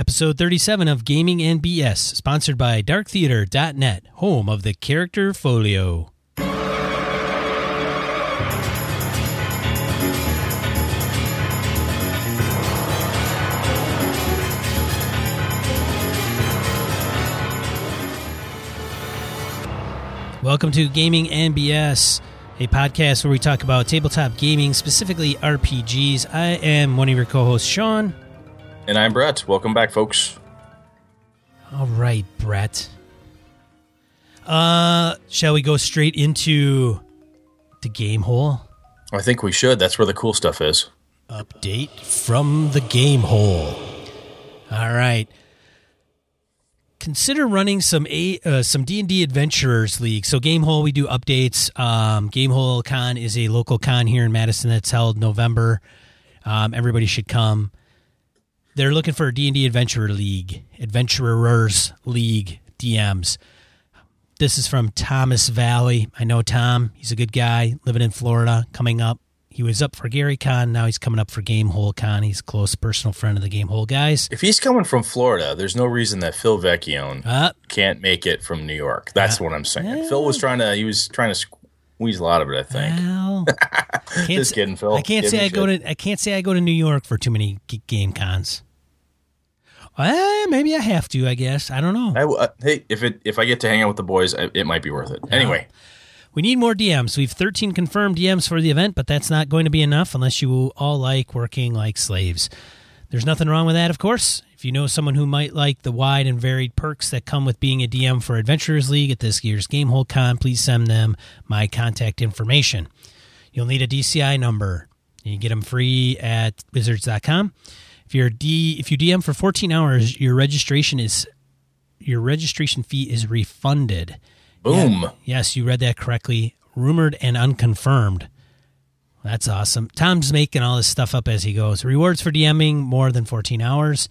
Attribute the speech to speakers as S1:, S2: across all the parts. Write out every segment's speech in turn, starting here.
S1: Episode 37 of Gaming and BS, sponsored by darktheater.net, home of the character folio. Welcome to Gaming and BS, a podcast where we talk about tabletop gaming, specifically RPGs. I am one of your co hosts, Sean.
S2: And I'm Brett. Welcome back, folks.
S1: All right, Brett. Uh, shall we go straight into the game hole?
S2: I think we should. That's where the cool stuff is.
S1: Update from the game hole. All right. Consider running some a uh, some D and D Adventurers League. So game hole, we do updates. Um, Gamehole Con is a local con here in Madison that's held November. Um, everybody should come. They're looking for D and D Adventurer League, Adventurers League DMs. This is from Thomas Valley. I know Tom. He's a good guy living in Florida. Coming up, he was up for Gary Con. Now he's coming up for Game Hole Con. He's a close personal friend of the Game Hole guys.
S2: If he's coming from Florida, there's no reason that Phil Vecchione
S1: Uh,
S2: can't make it from New York. That's what I'm saying. Phil was trying to. He was trying to squeeze a lot of it. I think.
S1: well, I can't
S2: Just kidding, Phil.
S1: I can't
S2: Give
S1: say I go to I can't say I go to New York for too many game cons. Eh, maybe I have to. I guess I don't know.
S2: I, uh, hey, if it if I get to hang out with the boys, I- it might be worth it. Anyway,
S1: We need more DMs. We've 13 confirmed DMs for the event, but that's not going to be enough unless you all like working like slaves. There's nothing wrong with that, of course. If you know someone who might like the wide and varied perks that come with being a DM for Adventurers League at this year's Gamehole Con, please send them my contact information. You'll need a DCI number. You can get them free at wizards.com. If you're D, if you DM for 14 hours, your registration is your registration fee is refunded.
S2: boom.
S1: Yes, you read that correctly. Rumored and unconfirmed. That's awesome. Tom's making all this stuff up as he goes. Rewards for DMing more than 14 hours.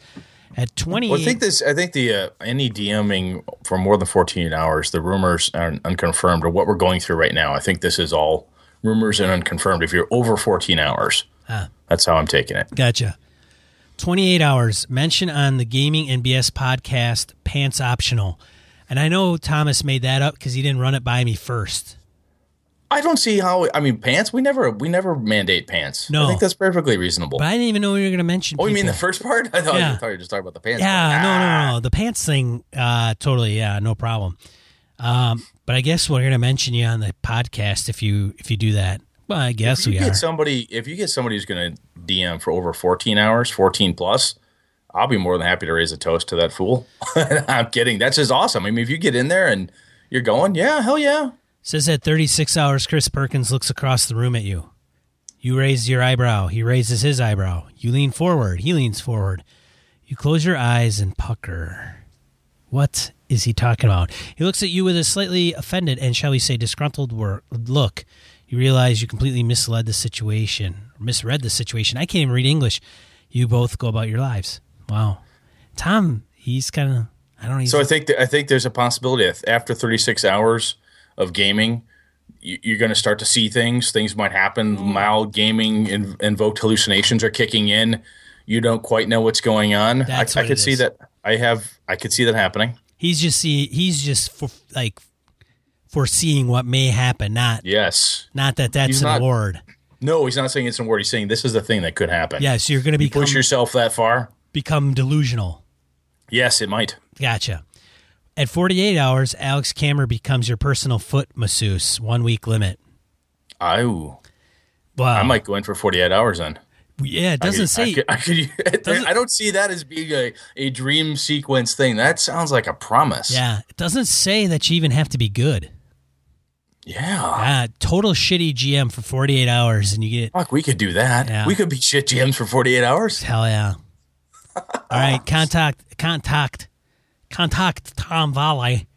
S1: At 20.
S2: Well, I think this. I think the uh, any DMing for more than 14 hours, the rumors are unconfirmed, or what we're going through right now. I think this is all rumors and unconfirmed. If you're over 14 hours,
S1: Ah.
S2: that's how I'm taking it.
S1: Gotcha. 28 hours. Mention on the Gaming and BS podcast, pants optional. And I know Thomas made that up because he didn't run it by me first.
S2: I don't see how. I mean, pants. We never we never mandate pants.
S1: No.
S2: I think that's perfectly reasonable.
S1: But I didn't even know you were going to mention
S2: oh, you mean the first part? I thought,
S1: Yeah.
S2: I thought you were just talking about the pants.
S1: Yeah,
S2: part.
S1: no,
S2: Ah.
S1: no, no. The pants thing, uh, totally, yeah, no problem. Um, but I guess we're gonna mention you on the podcast if you if you do that. Well, I guess
S2: If you
S1: we
S2: get
S1: are.
S2: somebody, if you get somebody who's going to DM for over 14 hours, 14 plus, I'll be more than happy to raise a toast to that fool. I'm kidding. That's just awesome. I mean, if you get in there and you're going, yeah, hell yeah.
S1: Says at 36 hours, Chris Perkins looks across the room at you. You raise your eyebrow. He raises his eyebrow. You lean forward. He leans forward. You close your eyes and pucker. What is he talking about? He looks at you with a slightly offended and, shall we say, disgruntled look. You realize you completely misled the situation, misread the situation. I can't even read English. You both go about your lives. Wow. Tom, he's kind of, I don't
S2: So I think that, I think there's a possibility that after 36 hours of gaming, you, you're going to start to see things. Things might happen.
S1: Mm.
S2: Mild gaming in, invoked hallucinations are kicking in. You don't quite know what's going on.
S1: That's
S2: I, I could see that. I have. I could see that happening.
S1: he's just see, he's just for, like foreseeing what may happen, not
S2: Yes.
S1: Not that that's
S2: He's
S1: an
S2: not-
S1: award.
S2: No, he's not saying it's an award. He's saying this is the thing that could happen.
S1: Yeah, so you're going to become
S2: Push yourself that far.
S1: become delusional.
S2: Yes, it might.
S1: Gotcha. At 48 hours, Alex Kammer becomes your personal foot masseuse. One week limit.
S2: Oh,
S1: Wow.
S2: I might go in for 48 hours then.
S1: yeah, it doesn't
S2: could-
S1: say.
S2: I, could, I, could, I don't see that as being a, a dream sequence thing. That sounds like a promise.
S1: yeah, it doesn't say that you even have to be good.
S2: Yeah.
S1: Ah, total shitty GM for 48 hours, and you get
S2: Fuck, we could do that.
S1: Yeah.
S2: We could be shit GMs for 48 hours.
S1: hell yeah. All right, contact, contact, contact Tom Valley.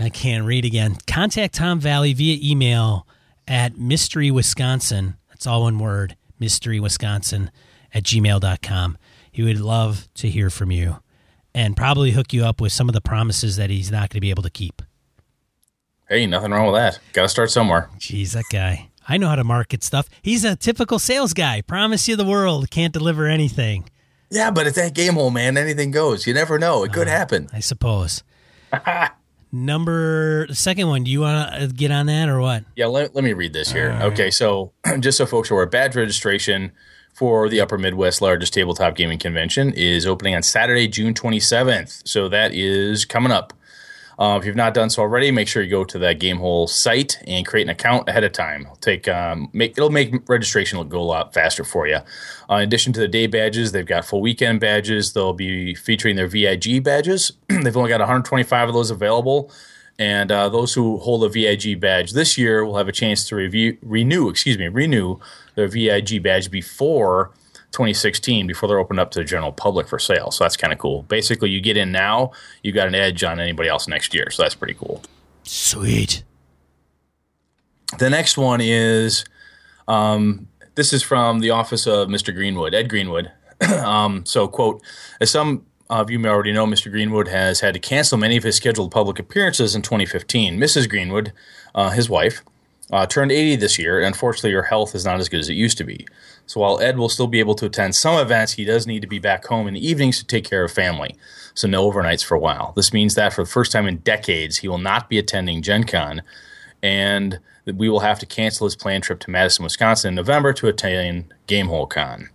S1: I can't read again. Contact Tom Valley via email at mystery Wisconsin. That's all one word, mystery Wisconsin at gmail.com. He would love to hear from you and probably hook you up with some of the promises that he's not going to be able to keep.
S2: Hey, nothing wrong with that. Got to start somewhere.
S1: Jeez, that guy. I know how to market stuff. He's a typical sales guy. Promise you the world, can't deliver anything.
S2: Yeah, but at that game hole, man, anything goes. You never know. It could uh, happen.
S1: I suppose. Number the second one. Do you want to uh, get on that or what?
S2: Yeah, let, let me read this here. Okay, so just so folks are aware, badge registration for the Upper Midwest largest tabletop gaming convention is opening on Saturday, June 27th. So that is coming up. Uh, if you've not done so already, make sure you go to that Gamehole site and create an account ahead of time. It'll take um, make it'll make registration go a lot faster for you. Uh, in addition to the day badges, they've got full weekend badges. They'll be featuring their VIG badges. they've only got 125 of those available, and uh, those who hold a VIG badge this year will have a chance to review renew excuse me renew their VIG badge before 2016 before they're opened up to the general public for sale. So that's kind of cool. Basically, you get in now, you got an edge on anybody else next year. So that's pretty cool.
S1: Sweet.
S2: The next one is um, this is from the office of Mr. Greenwood, Ed Greenwood. um, so, quote, as some of you may already know, Mr. Greenwood has had to cancel many of his scheduled public appearances in 2015. Mrs. Greenwood, uh, his wife, uh, turned 80 this year, and unfortunately, her health is not as good as it used to be. So while Ed will still be able to attend some events, he does need to be back home in the evenings to take care of family. So no overnights for a while. This means that for the first time in decades, he will not be attending Gen Con, and we will have to cancel his planned trip to Madison, Wisconsin in November to attend Gamehole Con.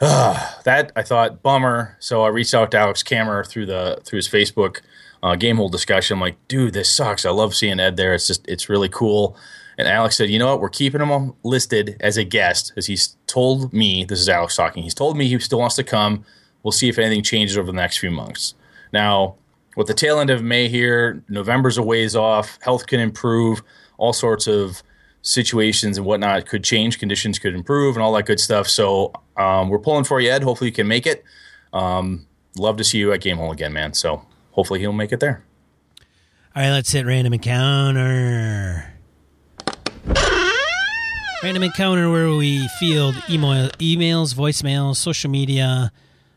S2: That I thought bummer. So I reached out to Alex Kammer through the through his Facebook uh, Gamehole discussion. I'm like, dude, this sucks. I love seeing Ed there. It's just it's really cool. And Alex said, you know what? We're keeping him listed as a guest, as he's told me. This is Alex talking. He's told me he still wants to come. We'll see if anything changes over the next few months. Now, with the tail end of May here, November's a ways off. Health can improve. All sorts of situations and whatnot could change. Conditions could improve, and all that good stuff. So um, we're pulling for you, Ed. Hopefully, you can make it. Um, love to see you at Gamehole again, man. So hopefully, he'll make it there.
S1: All right, let's hit random encounter. Random encounter where we field email, emails, voicemails, social media,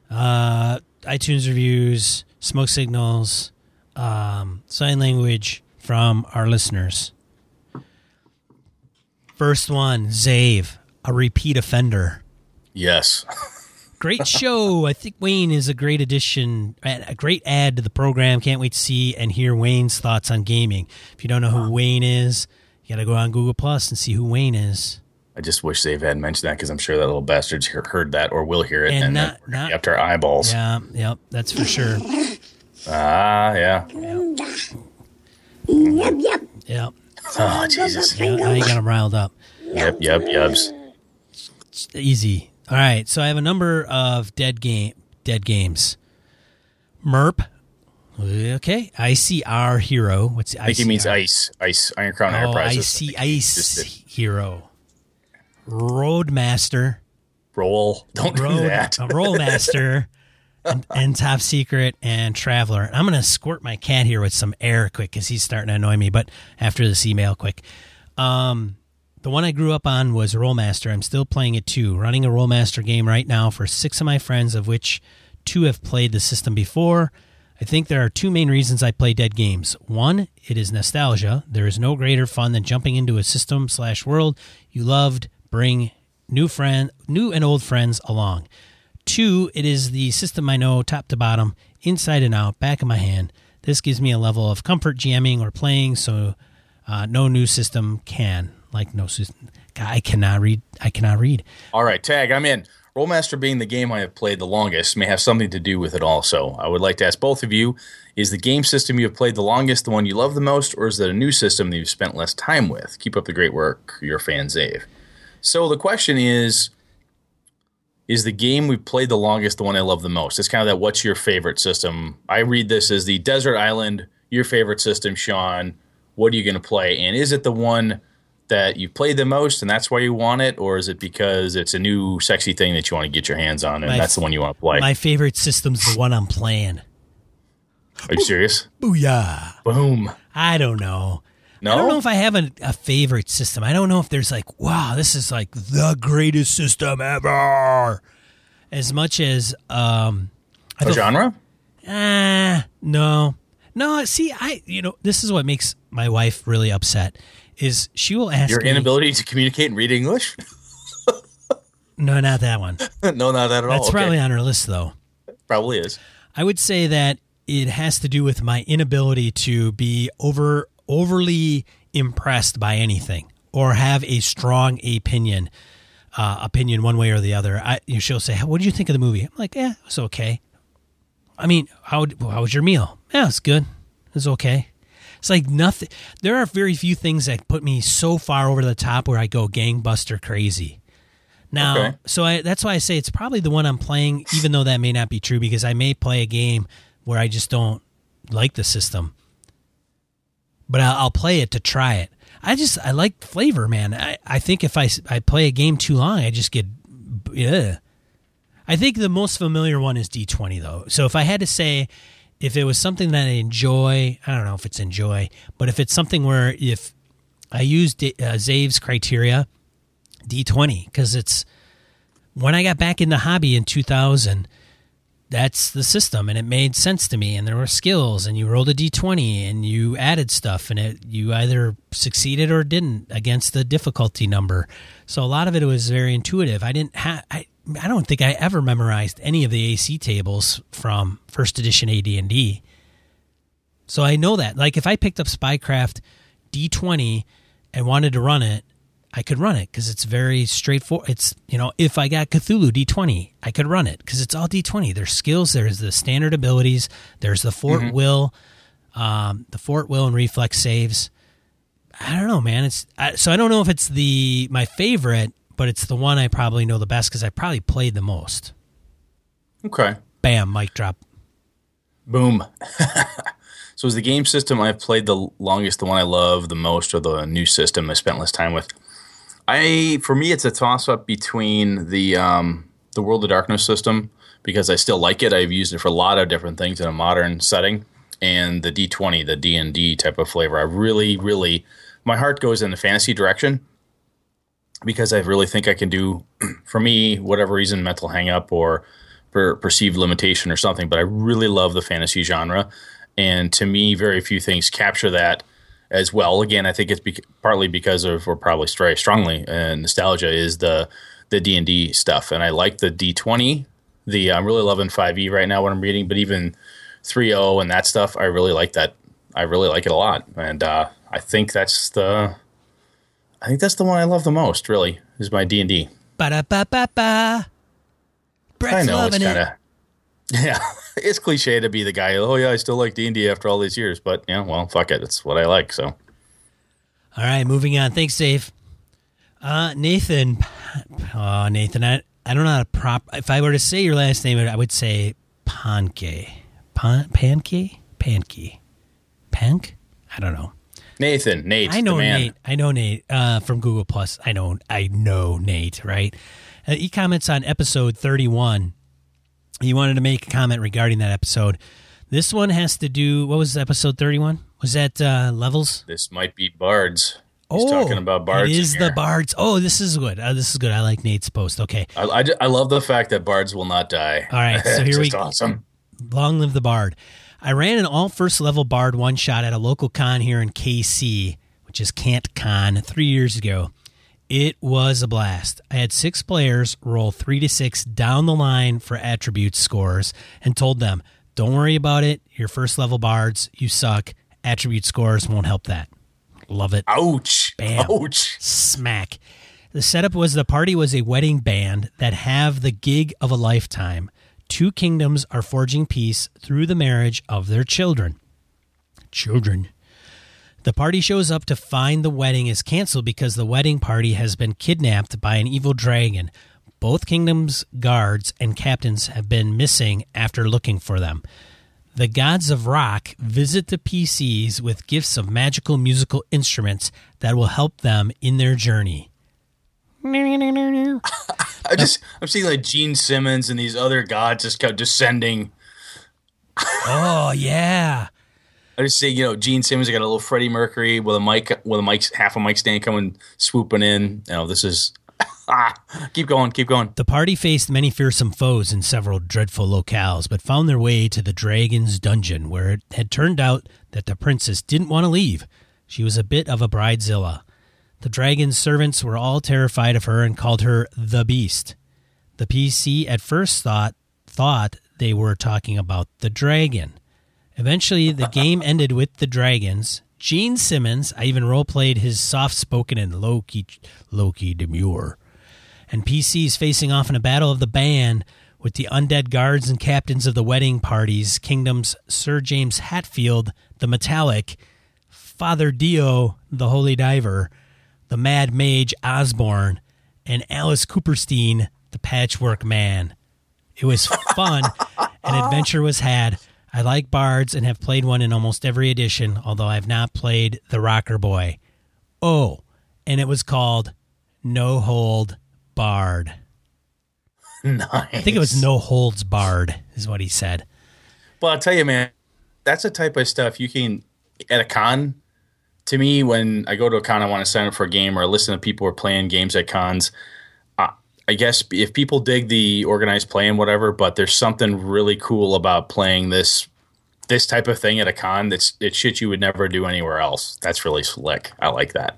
S1: uh, iTunes reviews, smoke signals, um, sign language from our listeners. First one, Zave, a repeat offender.
S2: Yes.
S1: Great show. I think Wayne is a great addition, a great add to the program. Can't wait to see and hear Wayne's thoughts on gaming. If you don't know who Wayne is, you got to go on Google Plus and see who Wayne is.
S2: I just wish they've had mentioned that because I'm sure that little bastards heard that or will hear it
S1: And
S2: and,
S1: not-
S2: then
S1: not-
S2: after our eyeballs.
S1: Yeah, yep, that's for sure.
S2: Ah, yeah.
S1: Yep. Yep. Yep.
S2: Oh, Jesus.
S1: Yeah, now you got him riled up.
S2: Yep, yep, yubs.
S1: Easy. All right, so I have a number of dead game dead games. Merp. Okay, I see our hero. What's
S2: I think he means ice. Ice. Iron Crown
S1: Oh,
S2: Enterprises.
S1: see Ice hero. Roadmaster.
S2: Roll. Don't do that.
S1: Rolemaster. and, and top secret and traveler. I'm gonna squirt my cat here with some air quick because he's starting to annoy me. But after this email, quick. Um, the one I grew up on was Rolemaster. I'm still playing it too. Running a Rolemaster game right now for six of my friends, of which two have played the system before. I think there are two main reasons I play dead games. One, it is nostalgia. There is no greater fun than jumping into a system slash world you loved. Bring new friend, new and old friends along. Two, it is the system I know top to bottom, inside and out, back of my hand. This gives me a level of comfort jamming or playing, so uh, no new system can. Like no system, I cannot read. I cannot read.
S2: All right, tag. I'm in. Rolemaster being the game I have played the longest may have something to do with it also. I would like to ask both of you is the game system you have played the longest the one you love the most, or is it a new system that you've spent less time with? Keep up the great work, your fan Zave. So the question is Is the game we've played the longest the one I love the most? It's kind of that what's your favorite system? I read this as the Desert Island, your favorite system, Sean. What are you going to play? And is it the one that you've played the most and that's why you want it, or is it because it's a new sexy thing that you want to get your hands on and
S1: My-
S2: that's the one you want to play?
S1: My favorite system's the one I'm playing.
S2: Are you serious?
S1: Booyah!
S2: Boom.
S1: I don't know.
S2: No.
S1: I don't know if I have a, a favorite system. I don't know if there's like, wow, this is like the greatest system ever. As much as um, I feel-
S2: genre?
S1: Ah, no, no. See, I you know this is what makes my wife really upset is she will ask
S2: Your
S1: me,
S2: inability to communicate and read English?
S1: No, not that one.
S2: no, not that at all.
S1: That's
S2: Okay.
S1: probably on her list, though.
S2: probably is.
S1: I would say that it has to do with my inability to be over overly impressed by anything or have a strong opinion uh, opinion one way or the other. I, you she'll say, "What did you think of the movie?" I'm like, "Yeah, it's okay." I mean, how how was your meal? Yeah, it's good. It's okay. It's like nothing. There are very few things that put me so far over the top where I go gangbuster crazy. Now,
S2: Okay.
S1: so I, that's why I say it's probably the one I'm playing, even though that may not be true, because I may play a game where I just don't like the system, but I'll, I'll play it to try it. I just I like flavor, man. I, I think if I, I play a game too long, I just get yeah. I think the most familiar one is D20 though. So if I had to say if it was something that I enjoy, I don't know if it's enjoy, but if it's something where if I use D- uh, Zave's criteria, D20 because it's when I got back in the hobby in 2000 that's the system and it made sense to me and there were skills and you rolled a d20 and you added stuff and it you either succeeded or didn't against the difficulty number. So a lot of it was very intuitive. I didn't have I don't think i ever memorized any of the ac tables from first edition ad&d so i know that like if i picked up spycraft d20 and wanted to run it I could run it because it's very straightforward. It's you know if I got Cthulhu D20, I could run it because it's all D20. There's skills. There's the standard abilities. There's the Fort Will, um, the Fort Will and reflex saves. I don't know, man. It's I, so I don't know if it's the my favorite, but it's the one I probably know the best because I probably played the most.
S2: Okay.
S1: Bam, mic drop.
S2: Boom. so is the game system I've played the longest, the one I love the most, or the new system I spent less time with? I for me it's a toss up between the um, the World of Darkness system because I still like it. I've used it for a lot of different things in a modern setting, and the D twenty, the D and D type of flavor. I really, really, my heart goes in the fantasy direction because I really think I can do, for me, whatever reason, mental hangup or per- perceived limitation or something. But I really love the fantasy genre, and to me, very few things capture that as well. Again, I think it's bec- partly because of, or probably very strongly, uh, nostalgia is the the D and D stuff, and I like the D twenty. The I'm really loving five E right now what I'm reading, but even 3.0 and that stuff, I really like that. I really like it a lot, and uh, I think that's the. I think that's the one I love the most. Really, is my D and D.
S1: Ba da ba ba ba.
S2: I know it's kind
S1: it.
S2: of. Yeah, it's cliche to be the guy. Oh yeah, I still like D and D after all these years, but yeah, well, fuck it, it's what I like. So
S1: All right, moving on. Thanks, Dave. Uh, Nathan. Oh, Nathan. I, I don't know how to prop. If I were to say your last name, I would say Panke. Pan, Panke? Panke. Pank? I don't know.
S2: Nathan, Nate,
S1: I know. Nate. I know Nate uh, from Google Plus. I know. I know Nate. Right. Uh, he comments on episode thirty-one. He wanted to make a comment regarding that episode. This one has to do. What was episode thirty-one? Was that uh, levels?
S2: This might be Bards. He's talking about Bards.
S1: Oh, It is the bards. Oh, this is good. Uh, this is good. I like Nate's post. Okay,
S2: I, I, I love the fact that Bards will not die.
S1: All right, so here we-
S2: just awesome.
S1: long live the bard. I ran an all first level bard one shot at a local con here in KC, which is KantCon, three years ago. It was a blast. I had six players roll three to six down the line for attribute scores and told them, don't worry about it. Your first level bards, you suck. Attribute scores won't help that. Love it.
S2: Ouch!
S1: Bam.
S2: Ouch!
S1: Smack. The setup was the party was a wedding band that have the gig of a lifetime. Two kingdoms are forging peace through the marriage of their children. Children. The party shows up to find the wedding is canceled because the wedding party has been kidnapped by an evil dragon. Both kingdoms' guards and captains have been missing after looking for them. The gods of rock visit the PCs with gifts of magical musical instruments that will help them in their journey.
S2: I just I'm seeing like Gene Simmons and these other gods just kind of descending.
S1: Oh yeah.
S2: I just see you know Gene Simmons got a little Freddie Mercury with a mic with a mic half a mic stand coming swooping in. You know this is ah keep going keep going.
S1: The party faced many fearsome foes in several dreadful locales, but found their way to the dragon's dungeon, where it had turned out that the princess didn't want to leave. She was a bit of a bridezilla. The dragon's servants were all terrified of her and called her the Beast. The PC at first thought thought they were talking about the dragon. Eventually, the game ended with the dragons. Gene Simmons, I even role played his soft spoken and Loki Loki demure. And PC's facing off in a battle of the band with the undead guards and captains of the wedding parties, Kingdom's Sir James Hetfield, the Metallic, Father Dio, the Holy Diver, the Mad Mage Osbourne, and Alice Cooperstein, the Patchwork Man. It was fun. An adventure was had. I like bards and have played one in almost every edition, although I have not played the Rocker Boy. Oh, and it was called No Hold Bard.
S2: Nice.
S1: I think it was No Holds Barred, is what he said.
S2: Well, I'll tell you, man, that's the type of stuff you can at a con. To me, when I go to a con, I want to sign up for a game or listen to people who are playing games at cons. Uh, I guess if people dig the organized play and whatever, but there's something really cool about playing this this type of thing at a con. That's it's shit you would never do anywhere else. That's really slick. I like that.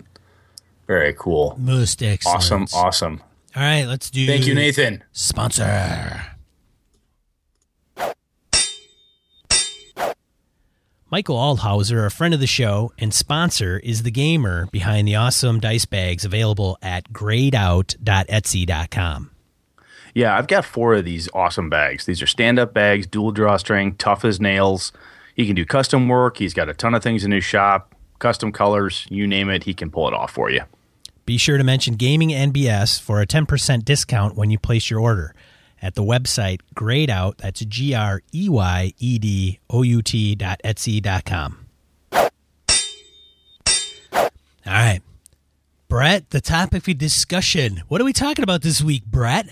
S2: Very cool.
S1: Most excellent.
S2: Awesome. Awesome.
S1: All right, let's do.
S2: Thank you, Nathan.
S1: Sponsor. Michael Aldhauser, a friend of the show and sponsor, is the gamer behind the awesome dice bags available at greyedout.etsy.com.
S3: Yeah, I've got four of these awesome bags. These are stand up bags, dual drawstring, tough as nails. He can do custom work. He's got a ton of things in his shop, custom colors, you name it, he can pull it off for you.
S1: Be sure to mention Gaming NBS for a 10% discount when you place your order at the website greyedout, that's G R E Y E D O U T dot Etsy dot com. All right. Brett, the topic for discussion. What are we talking about this week, Brett?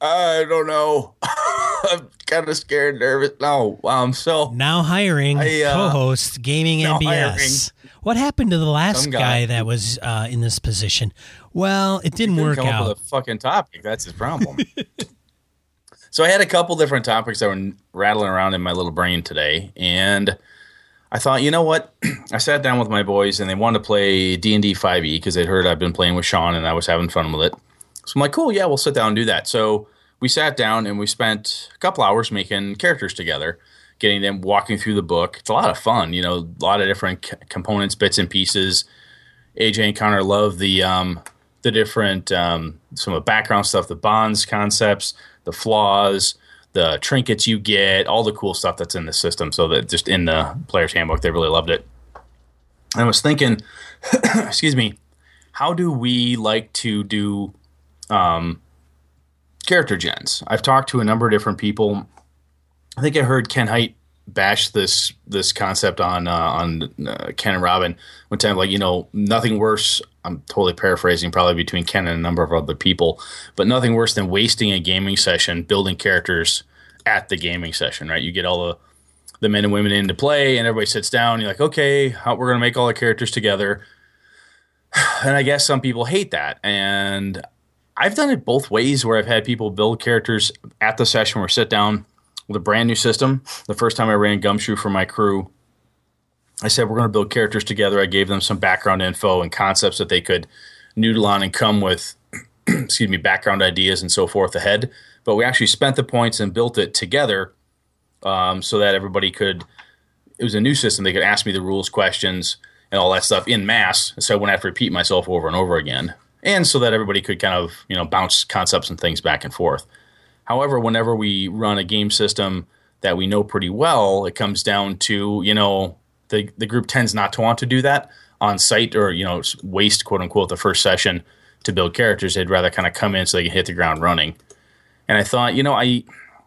S2: I don't know. I'm kind of scared, nervous. No, um, so
S1: Now hiring
S2: I, uh,
S1: co-host Gaming
S2: now
S1: NBS. What happened to the last guy.
S2: guy.
S1: that was uh, in this position? Well, it didn't work
S2: come up
S1: out.
S2: with a fucking topic. That's his problem. so I had a couple different topics that were rattling around in my little brain today, and I thought, you know what? I sat down with my boys, and they wanted to play D and D five E because they'd heard I've been playing with Sean, and I was having fun with it. So I'm like, cool, yeah, we'll sit down and do that. So we sat down and we spent a couple hours making characters together, getting them walking through the book. It's a lot of fun, you know, a lot of different c- components, bits and pieces. AJ and Connor love the um, the different um, some of the background stuff, the bonds concepts, the flaws, the trinkets you get, all the cool stuff that's in the system. So that just in the player's handbook, they really loved it. I was thinking, excuse me, how do we like to do um, character gens? I've talked to a number of different people. I think I heard Ken Hite bash this this concept on uh, on uh, Ken and Robin one time. Like you know, nothing worse. I'm totally paraphrasing, probably between Ken and a number of other people, but nothing worse than wasting a gaming session building characters at the gaming session. Right? You get all the the men and women into play, and everybody sits down. You're like, okay, how, we're going to make all the characters together. And I guess some people hate that, and I've done it both ways where I've had people build characters at the session where sit down with a brand new system. The first time I ran Gumshoe for my crew, I said we're going to build characters together. I gave them some background info and concepts that they could noodle on and come with, excuse me, background ideas and so forth ahead. But we actually spent the points and built it together um, so that everybody could. It was a new system. They could ask me the rules questions and all that stuff in mass, so I wouldn't have to repeat myself over and over again, and so that everybody could kind of you know bounce concepts and things back and forth. However, whenever we run a game system that we know pretty well, it comes down to you know the the group tends not to want to do that on site or you know waste quote unquote the first session to build characters. They'd rather kind of come in so they can hit the ground running. And I thought, you know, I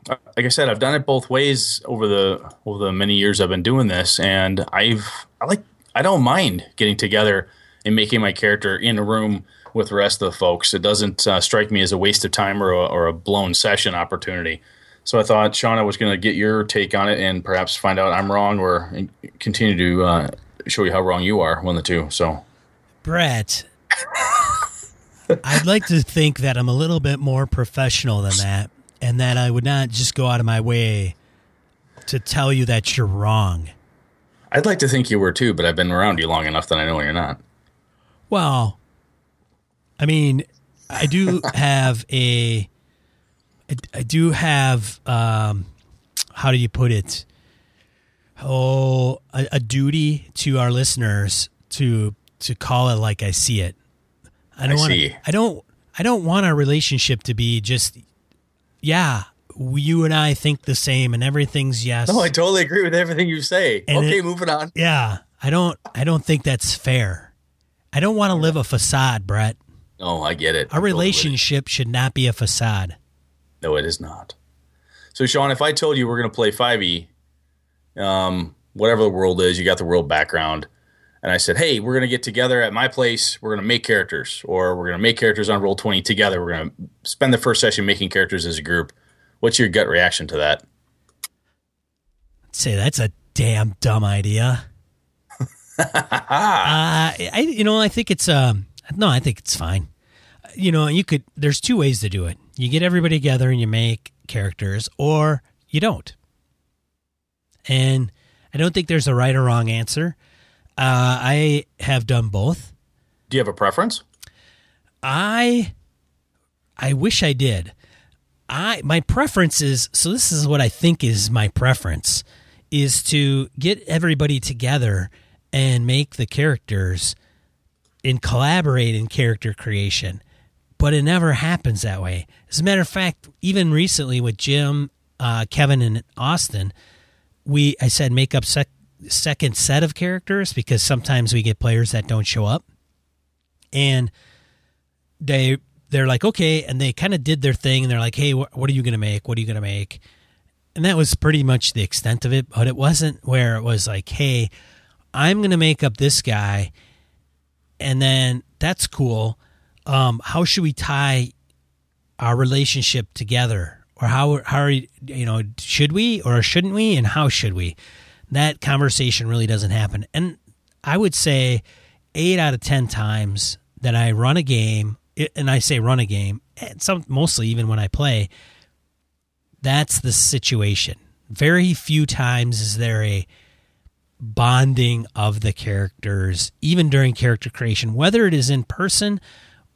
S2: uh, like I said, I've done it both ways over the over the many years I've been doing this, and I've I like I don't mind getting together and making my character in a room with the rest of the folks. It doesn't uh, strike me as a waste of time or a, or a blown session opportunity. So I thought, Sean, I was going to get your take on it and perhaps find out I'm wrong or continue to uh, show you how wrong you are, one of the two. So,
S1: Brett, I'd like to think that I'm a little bit more professional than that, and that I would not just go out of my way to tell you that you're wrong.
S2: I'd like to think you were too, but I've been around you long enough that I know you're not.
S1: Well, I mean, I do have a I, I do have um, how do you put it? Oh, a, a duty to our listeners to to call it like I see it. I don't want. I don't. I don't want our relationship to be just. Yeah, you and I think the same, and everything's yes.
S2: No, I totally agree with everything you say.
S1: And
S2: okay,
S1: it-
S2: moving on.
S1: yeah, I don't. I don't think that's fair. I don't want to live a facade, Brett.
S2: No, I get it.
S1: Our relationship should not be a facade.
S2: No, it is not. So, Sean, if I told you we're going to play 5e, um, whatever the world is, you got the world background, and I said, hey, we're going to get together at my place, we're going to make characters, or we're going to make characters on Roll20 together, we're going to spend the first session making characters as a group. What's your gut reaction to that?
S1: I'd say that's a damn dumb idea. uh, I, you know, I think it's um, no, I think it's fine. You know, you could. There's two ways to do it. You get everybody together and you make characters, or you don't. And I don't think there's a right or wrong answer. Uh, I have done both.
S2: Do you have a preference?
S1: I I wish I did. I my preference is so this is what I think is my preference is to get everybody together and make the characters and collaborate in character creation. But it never happens that way. As a matter of fact, even recently with Jim, uh, Kevin, and Austin, we I said make up sec- second set of characters because sometimes we get players that don't show up, and they they're like okay, and they kind of did their thing, and they're like, hey, wh- what are you gonna make? What are you gonna make? And that was pretty much the extent of it, but it wasn't where it was like, hey, I'm gonna make up this guy, and then that's cool. Um, how should we tie our relationship together, or how how are you, know should we or shouldn't we, and how should we? That conversation really doesn't happen, and I would say eight out of ten times that I run a game, and I say run a game, some mostly even when I play, that's the situation. Very few times is there a bonding of the characters, even during character creation, whether it is in person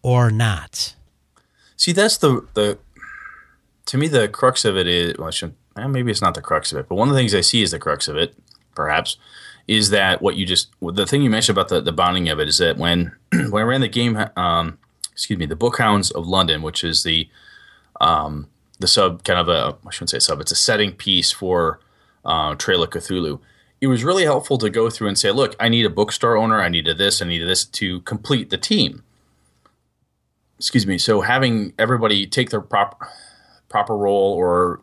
S1: or not.
S2: See, that's the the to me the crux of it is well, eh, maybe it's not the crux of it, but one of the things I see is the crux of it, perhaps, is that what you just the thing you mentioned about the, the bonding of it is that when when I ran the game, um, excuse me, the Bookhounds of London, which is the um, the sub kind of a I shouldn't say sub, it's a setting piece for uh, Trail of Cthulhu. It was really helpful to go through and say, look, I need a bookstore owner, I needed this, I needed this to complete the team excuse me so having everybody take their proper proper role or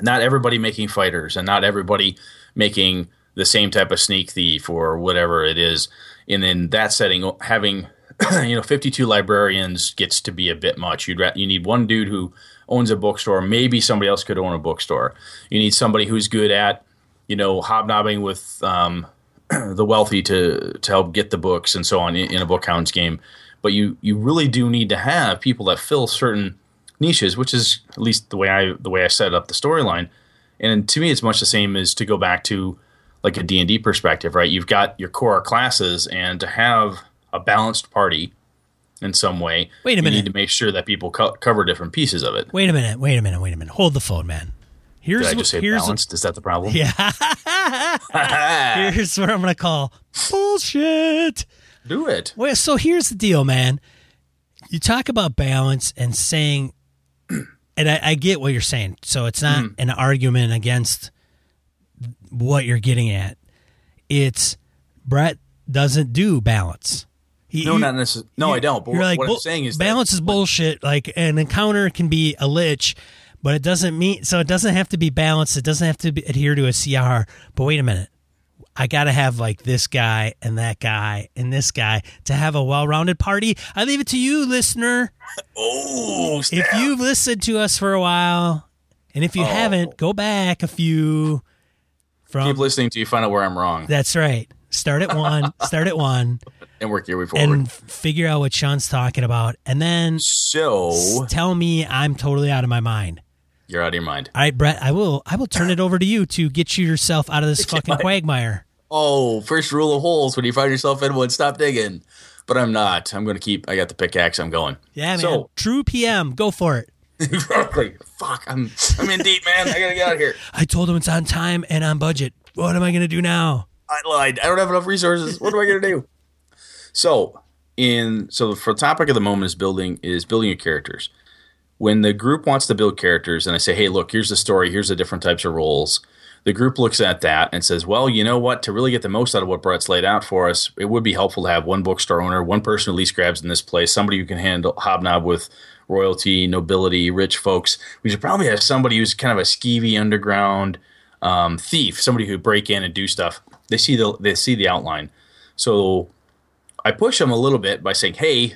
S2: not everybody making fighters and not everybody making the same type of sneak thief or whatever it is. And in that setting having you know 52 librarians gets to be a bit much. You'd you need one dude who owns a bookstore. Maybe somebody else could own a bookstore. You need somebody who's good at you know hobnobbing with um, the wealthy to to help get the books and so on in, in a bookhounds game but you you really do need to have people that fill certain niches which is at least the way i the way i set up the storyline and to me it's much the same as to go back to like a d&d perspective right you've got your core classes and to have a balanced party in some way
S1: Wait a
S2: you
S1: minute.
S2: need to make sure that people co- cover different pieces of it
S1: Wait a minute, wait a minute, wait a minute. Hold the phone, man. Here's
S2: did i just say
S1: here's
S2: balanced is that the problem
S1: yeah. here's what I'm gonna call bullshit.
S2: Do it
S1: Well, so here's the deal, man. You talk about balance and saying, and I, I get what you're saying. So it's not
S2: Hmm.
S1: an argument against what you're getting at. It's Brett doesn't do balance. He-
S2: no
S1: you-
S2: not necessarily no i don't but
S1: you're
S2: what,
S1: like,
S2: what
S1: "Bull-
S2: i'm saying is
S1: balance is bullshit. Like an encounter can be a lich, but it doesn't mean so. It doesn't have to be balanced. It doesn't have to be, adhere to a CR. But wait a minute, I got to have like this guy and that guy and this guy to have a well-rounded party. I leave it to you, listener.
S2: oh
S1: If you've listened to us for a while, and if you oh. haven't, go back a few. From
S2: keep listening till you find out where i'm wrong
S1: that's right. Start at one. start at one,
S2: and work your way forward
S1: and figure out what Sean's talking about, and then
S2: so
S1: tell me I'm totally out of my mind.
S2: you're out of your mind
S1: All right, Brett, I will I will turn it over to you to get you yourself out of this fucking quagmire.
S2: Oh first rule of holes when you find yourself in one stop digging but i'm not i'm gonna keep i got the pickaxe i'm going
S1: Yeah, man.
S2: So-
S1: True PM, go for it.
S2: exactly. Fuck, I'm I'm in deep, man. I gotta get out of here.
S1: I told him it's on time and on budget. What am I going to do now?
S2: I lied. I don't have enough resources. What am I gonna do? So, in so for the topic of the moment is building is building your characters. When the group wants to build characters, and I say, "Hey, look, here's the story. Here's the different types of roles." The group looks at that and says, "Well, you know what? To really get the most out of what Brett's laid out for us, it would be helpful to have one bookstore owner, one person who least grabs in this place, somebody who can handle hobnob with royalty, nobility, rich folks. We should probably have somebody who's kind of a skeevy underground um, thief, somebody who break in and do stuff. They see the they see the outline. So I push them a little bit by saying, "Hey,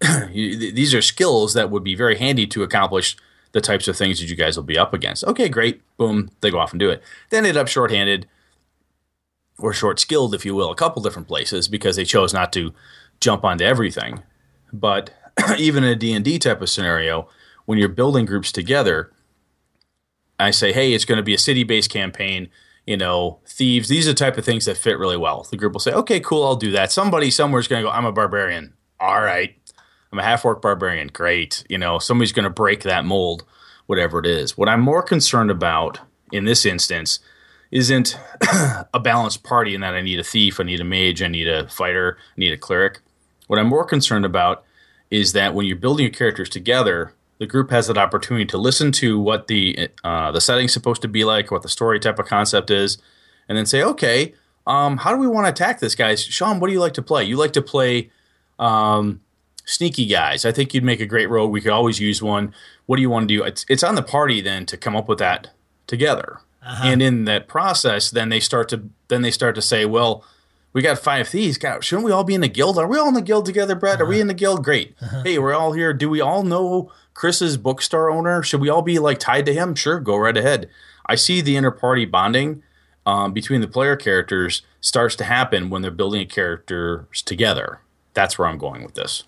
S2: these are skills that would be very handy to accomplish the types of things that you guys will be up against." Okay, great. Boom, they go off and do it. They ended up shorthanded or short skilled, if you will, a couple different places because they chose not to jump onto everything. But even in a D&D type of scenario, when you're building groups together, I say, hey, it's going to be a city based campaign, you know, thieves. These are the type of things that fit really well. The group will say, okay, cool, I'll do that. Somebody somewhere is going to go, I'm a barbarian. All right. I'm a half orc barbarian. Great. You know, somebody's going to break that mold, whatever it is. What I'm more concerned about in this instance isn't a balanced party in that I need a thief, I need a mage, I need a fighter, I need a cleric. What I'm more concerned about is that when you're building your characters together, the group has that opportunity to listen to what the uh, the setting's supposed to be like, what the story type of concept is, and then say, okay, um, how do we want to attack this, guys? Sean, what do you like to play? You like to play um, sneaky guys. I think you'd make a great rogue. We could always use one. What do you want to do? It's, it's on the party then to come up with that together. Uh-huh. And in that process, then they start to then they start to say, well, we got five thieves. God, shouldn't we all be in the guild? Are we all in the guild together, Brett? Are we uh-huh. in the guild? Great. Uh-huh. Hey, we're all here. Do we all know Chris's bookstore owner? Should we all be like tied to him? Sure, go right ahead. I see the inter party bonding um, between the player characters starts to happen when they're building characters together. That's where I'm going with this.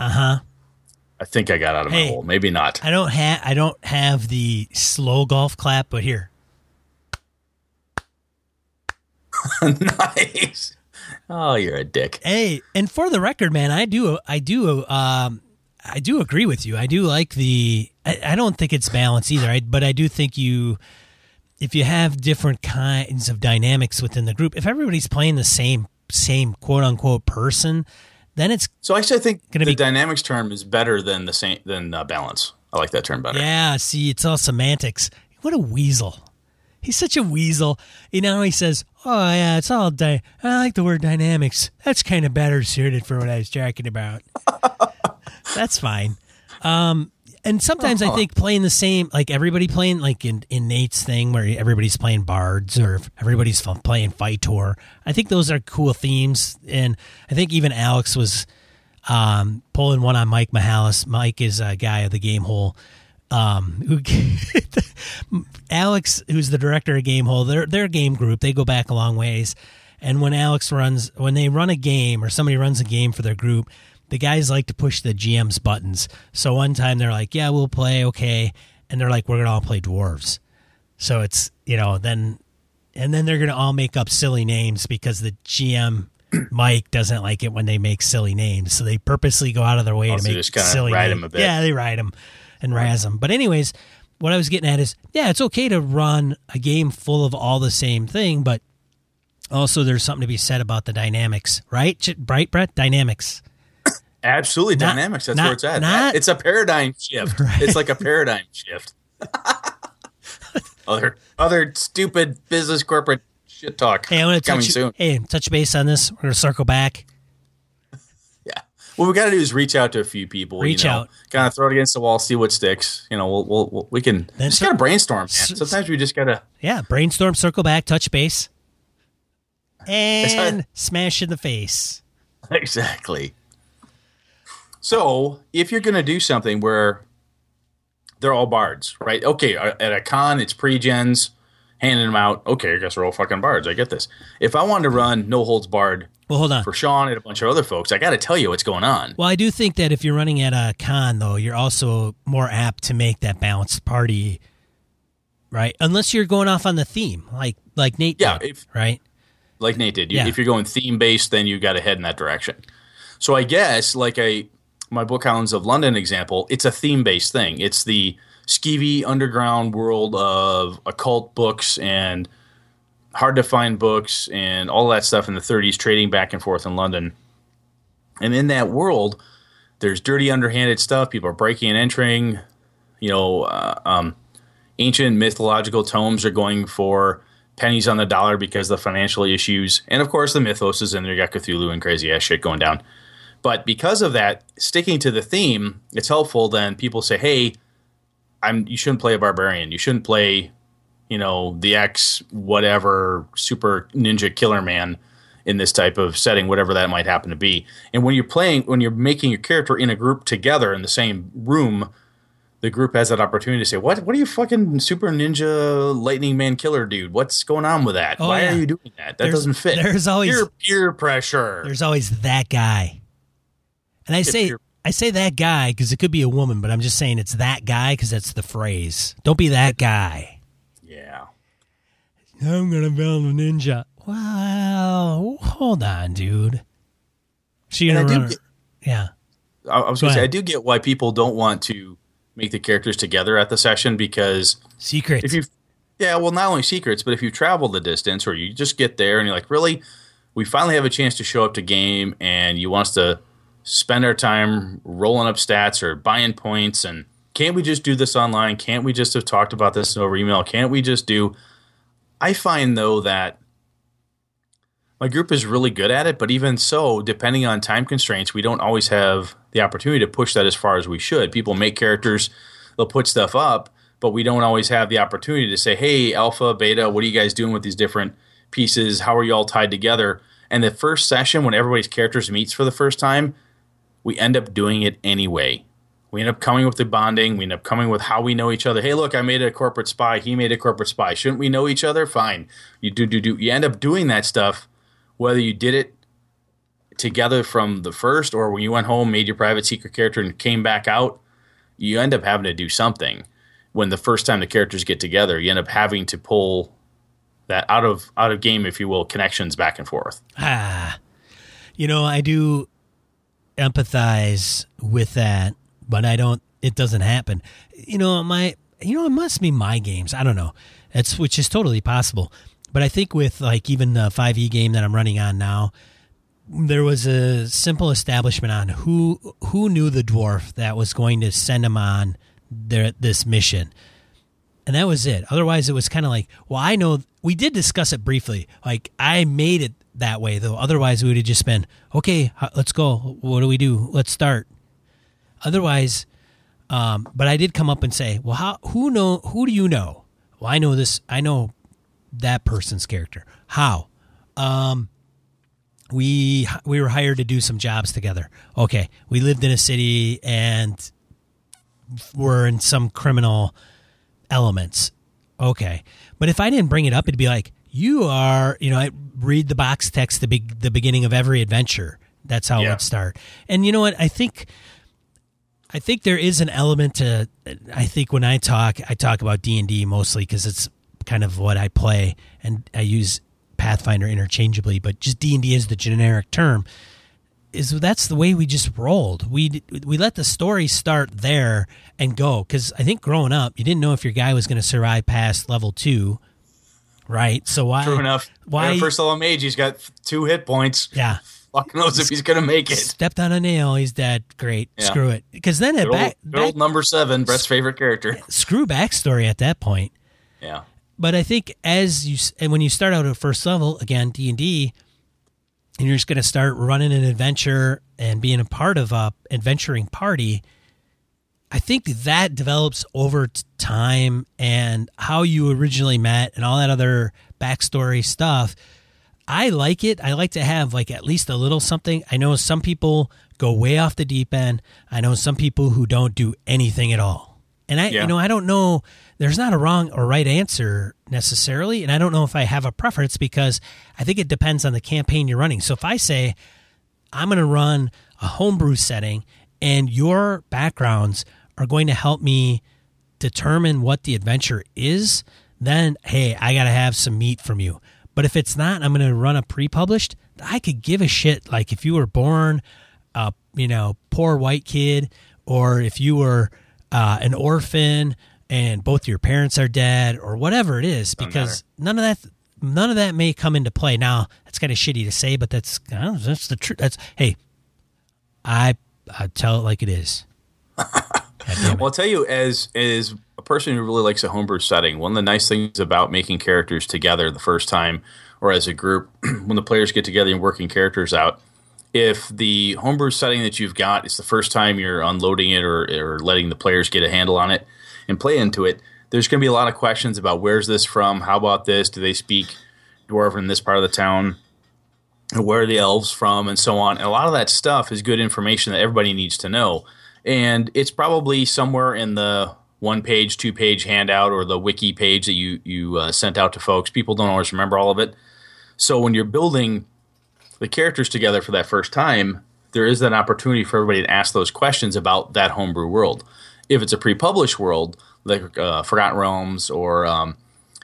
S1: Uh huh.
S2: I think I got out of my hole. Maybe not.
S1: I don't have I don't have the slow golf clap, but here.
S2: nice. Oh, you're a dick.
S1: Hey, and for the record, man, I do I do um I do agree with you. I do like the I, I don't think it's balanced either, I, but I do think you if you have different kinds of dynamics within the group, if everybody's playing the same same quote unquote person, then it's
S2: So actually, I think
S1: Gonna
S2: the
S1: be-
S2: dynamics term is better than the same than uh, balance. I like that term better.
S1: Yeah, see, it's all semantics. What a weasel. He's such a weasel. You know, he says, "Oh yeah, it's all. Di- I like the word dynamics. That's kind of better suited for what I was talking about." That's fine. Um, and sometimes I think playing the same, like everybody playing, like in, in Nate's thing where everybody's playing bards or everybody's playing fight tour. I think those are cool themes, and I think even Alex was um, pulling one on Mike Mahalis. Mike is a guy of the game hole. Um, who Alex, who's the director of Game Hole, they're they're a game group. They go back a long ways. And when Alex runs, when they run a game or somebody runs a game for their group, the guys like to push the GM's buttons. So one time they're like, "Yeah, we'll play, okay," and they're like, "We're gonna all play dwarves." So it's you know then, and then they're gonna all make up silly names because the GM Mike doesn't like it when they make silly names. So they purposely go out of their way
S2: Oh,
S1: to make silly
S2: names.
S1: names.
S2: 'em a bit.
S1: Yeah, they ride them and razz them. But anyways, what I was getting at is, yeah, it's okay to run a game full of all the same thing, but also there's something to be said about the dynamics, right? Right, Brett? Dynamics.
S2: Absolutely,
S1: Not-
S2: dynamics. That's
S1: not-
S2: where it's at.
S1: not-
S2: it's a paradigm shift. It's like a paradigm shift. other other stupid business corporate shit talk
S1: Hey, I'm to
S2: coming
S1: touch.
S2: soon.
S1: Hey, touch base on this. We're going to circle back.
S2: Yeah. What we got to do is reach out to a few people.
S1: Reach
S2: you know,
S1: out.
S2: Kind of throw it against the wall, see what sticks. You know, we'll, we'll, we'll we can
S1: Then
S2: just
S1: so-
S2: got to brainstorm. Man. Sometimes we just got to.
S1: Yeah, brainstorm, circle back, touch base, and smash in the face.
S2: Exactly. So, if you're going to do something where they're all bards, right? Okay, uh, at a con, it's pre-gens, handing them out. Okay, I guess we're all fucking bards. I get this. If I wanted to run no holds barred
S1: Well, hold on.
S2: for Sean and a bunch of other folks, I got to tell you what's going on.
S1: Well, I do think that if you're running at a con, though, you're also more apt to make that balanced party, right? Unless you're going off on the theme, like like Nate
S2: Yeah,
S1: did,
S2: if-
S1: right?
S2: like Nate did. You,
S1: Yeah.
S2: If you're going theme based, then you got to head in that direction. So I guess like I my Bookhounds of London example, it's a theme based thing. It's the skeevy underground world of occult books and hard to find books and all that stuff in the 30s, trading back and forth in London. And in that world, there's dirty, underhanded stuff. People are breaking and entering. You know, uh, um, ancient mythological tomes are going for pennies on the dollar because of the financial issues. And of course, the mythos is in there. You got Cthulhu and crazy ass shit going down. But because of that, sticking to the theme, it's helpful. Then people say, "Hey, I'm. You shouldn't play a barbarian. You shouldn't play, you know, the X whatever super ninja killer man in this type of setting, whatever that might happen to be." And when you're playing, when you're making your character in a group together in the same room, the group has that opportunity to say, "What? What are you fucking super ninja lightning man killer dude? What's going on with that?
S1: Oh,
S2: Why
S1: yeah.
S2: are you doing that? That
S1: There's-
S2: doesn't fit."
S1: there's always-
S2: peer, peer pressure.
S1: There's always that guy. And I say I say that guy because it could be a woman, but I'm just saying it's that guy because that's the phrase. Don't be that guy.
S2: yeah.
S1: I'm gonna build a ninja. Wow, hold on, dude. She
S2: And
S1: gonna
S2: I do
S1: run?
S2: get-
S1: yeah,
S2: I, I was
S1: Go
S2: going to say, I do get why people don't want to make the characters together at the session because
S1: secrets.
S2: if you, yeah, well, not only secrets, but if you travel the distance or you just get there and you're like, really, we finally have a chance to show up to game and you want us to spend our time rolling up stats or buying points and can't we just do this online? Can't we just have talked about this over email? Can't we just do? I find though that my group is really good at it, but even so, depending on time constraints, we don't always have the opportunity to push that as far as we should. People make characters, they'll put stuff up, but we don't always have the opportunity to say, hey, alpha, beta, what are you guys doing with these different pieces? How are you all tied together? And the first session, when everybody's characters meets for the first time, we end up doing it anyway. We end up coming with the bonding. We end up coming with how we know each other. Hey, look, I made a corporate spy. He made a corporate spy. Shouldn't we know each other? Fine. You do, do, do. You end up doing that stuff, whether you did it together from the first or when you went home, made your private secret character, and came back out. You end up having to do something. When the first time the characters get together, you end up having to pull that out of out of game, if you will, connections back and forth.
S1: Ah, you know, I do empathize with that, but I don't. It doesn't happen. You know, my. You know, it must be my games. I don't know. It's which is totally possible. But I think with like even the five E game that I'm running on now, there was a simple establishment on who who knew the dwarf that was going to send him on their this mission and that was it. Otherwise, it was kind of like, well, I know we did discuss it briefly. Like I made it that way, though. Otherwise, we would have just been okay. Let's go. What do we do? Let's start. Otherwise, um, but I did come up and say, well, how? Who know? Who do you know? Well, I know this. I know that person's character. How? Um, we we were hired to do some jobs together. Okay, we lived in a city and were in some criminal elements. Okay. But if I didn't bring it up, it'd be like, you are, you know, I read the box text the big the beginning of every adventure. That's how it would start. And you know what? I think I think there is an element to I think when I talk, I talk about D&D mostly cuz it's kind of what I play and I use Pathfinder interchangeably, but just D&D is the generic term is that's the way we just rolled. We we let the story start there and go because I think growing up, you didn't know if your guy was going to survive past level two, right? So why?
S2: True enough.
S1: Why?
S2: First level mage? He's got two hit points.
S1: yeah,
S2: Fuck knows if he's gonna make it.
S1: stepped on a nail. He's dead. Great.
S2: Yeah.
S1: Screw it. Because then at back,
S2: good old number seven, Brett's favorite character.
S1: screw backstory at that point.
S2: Yeah.
S1: But I think as you and when you start out at first level again D and D, and you're just going to start running an adventure and being a part of a adventuring party, I think that develops over time and how you originally met and all that other backstory stuff. I like it. I like to have like at least a little something. I know some people go way off the deep end. I know some people who don't do anything at all. And I,
S2: Yeah.
S1: you know, I don't know. There's not a wrong or right answer necessarily, and I don't know if I have a preference because I think it depends on the campaign you're running. So if I say I'm going to run a homebrew setting, and your backgrounds are going to help me determine what the adventure is, then hey, I got to have some meat from you. But if it's not, I'm going to run a pre-published. I could give a shit. Like if you were born, a, you know poor white kid or if you were uh, an orphan and both your parents are dead or whatever it is because none of that none of that may come into play now that's kind of shitty to say but that's that's the truth that's hey i i tell it like it is
S2: well i'll tell you as as a person who really likes a homebrew setting one of the nice things about making characters together the first time or as a group when the players get together and working characters out if the homebrew setting that you've got is the first time you're unloading it or, or letting the players get a handle on it and play into it, there's going to be a lot of questions about where's this from? How about this? Do they speak dwarven in this part of the town? Where are the elves from? And so on. And a lot of that stuff is good information that everybody needs to know. And it's probably somewhere in the one page, two page handout or the wiki page that you, you uh, sent out to folks. People don't always remember all of it. So when you're building the characters together for that first time, there is that opportunity for everybody to ask those questions about that homebrew world. If it's a pre-published world, like uh, Forgotten Realms or um,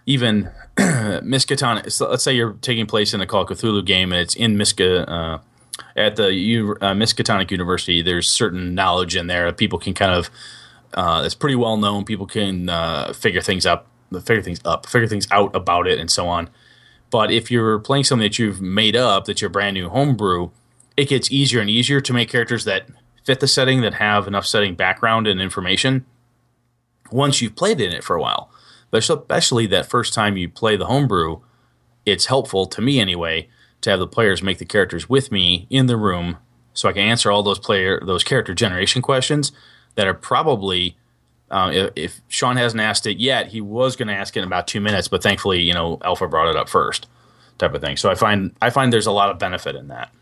S2: even Miskatonic, let's say you're taking place in a Call of Cthulhu game and it's in Miska uh, at the U- uh, Miskatonic University. There's certain knowledge in there people can kind of uh, it's pretty well known. People can uh, figure things up, figure things up, figure things out about it, and so on. But if you're playing something that you've made up, that's your brand new homebrew, it gets easier and easier to make characters that fit the setting, that have enough setting background and information once you've played in it for a while. But especially that first time you play the homebrew, it's helpful to me anyway to have the players make the characters with me in the room so I can answer all those player those character generation questions that are probably um, if, if, Sean hasn't asked it yet, he was going to ask it in about two minutes, but thankfully, you know, Alpha brought it up first, type of thing. So I find I find there's a lot of benefit in that.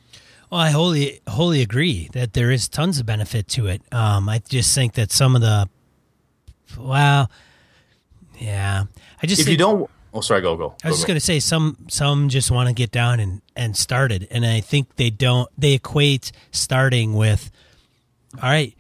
S1: Well, I wholly wholly agree that there is tons of benefit to it. Um, I just think that some of the, well, yeah, I just
S2: if
S1: think,
S2: you don't. Oh, sorry. Go go.
S1: I was
S2: go,
S1: just going to say some some just want to get down and and started, and I think they don't. They equate starting with, all right,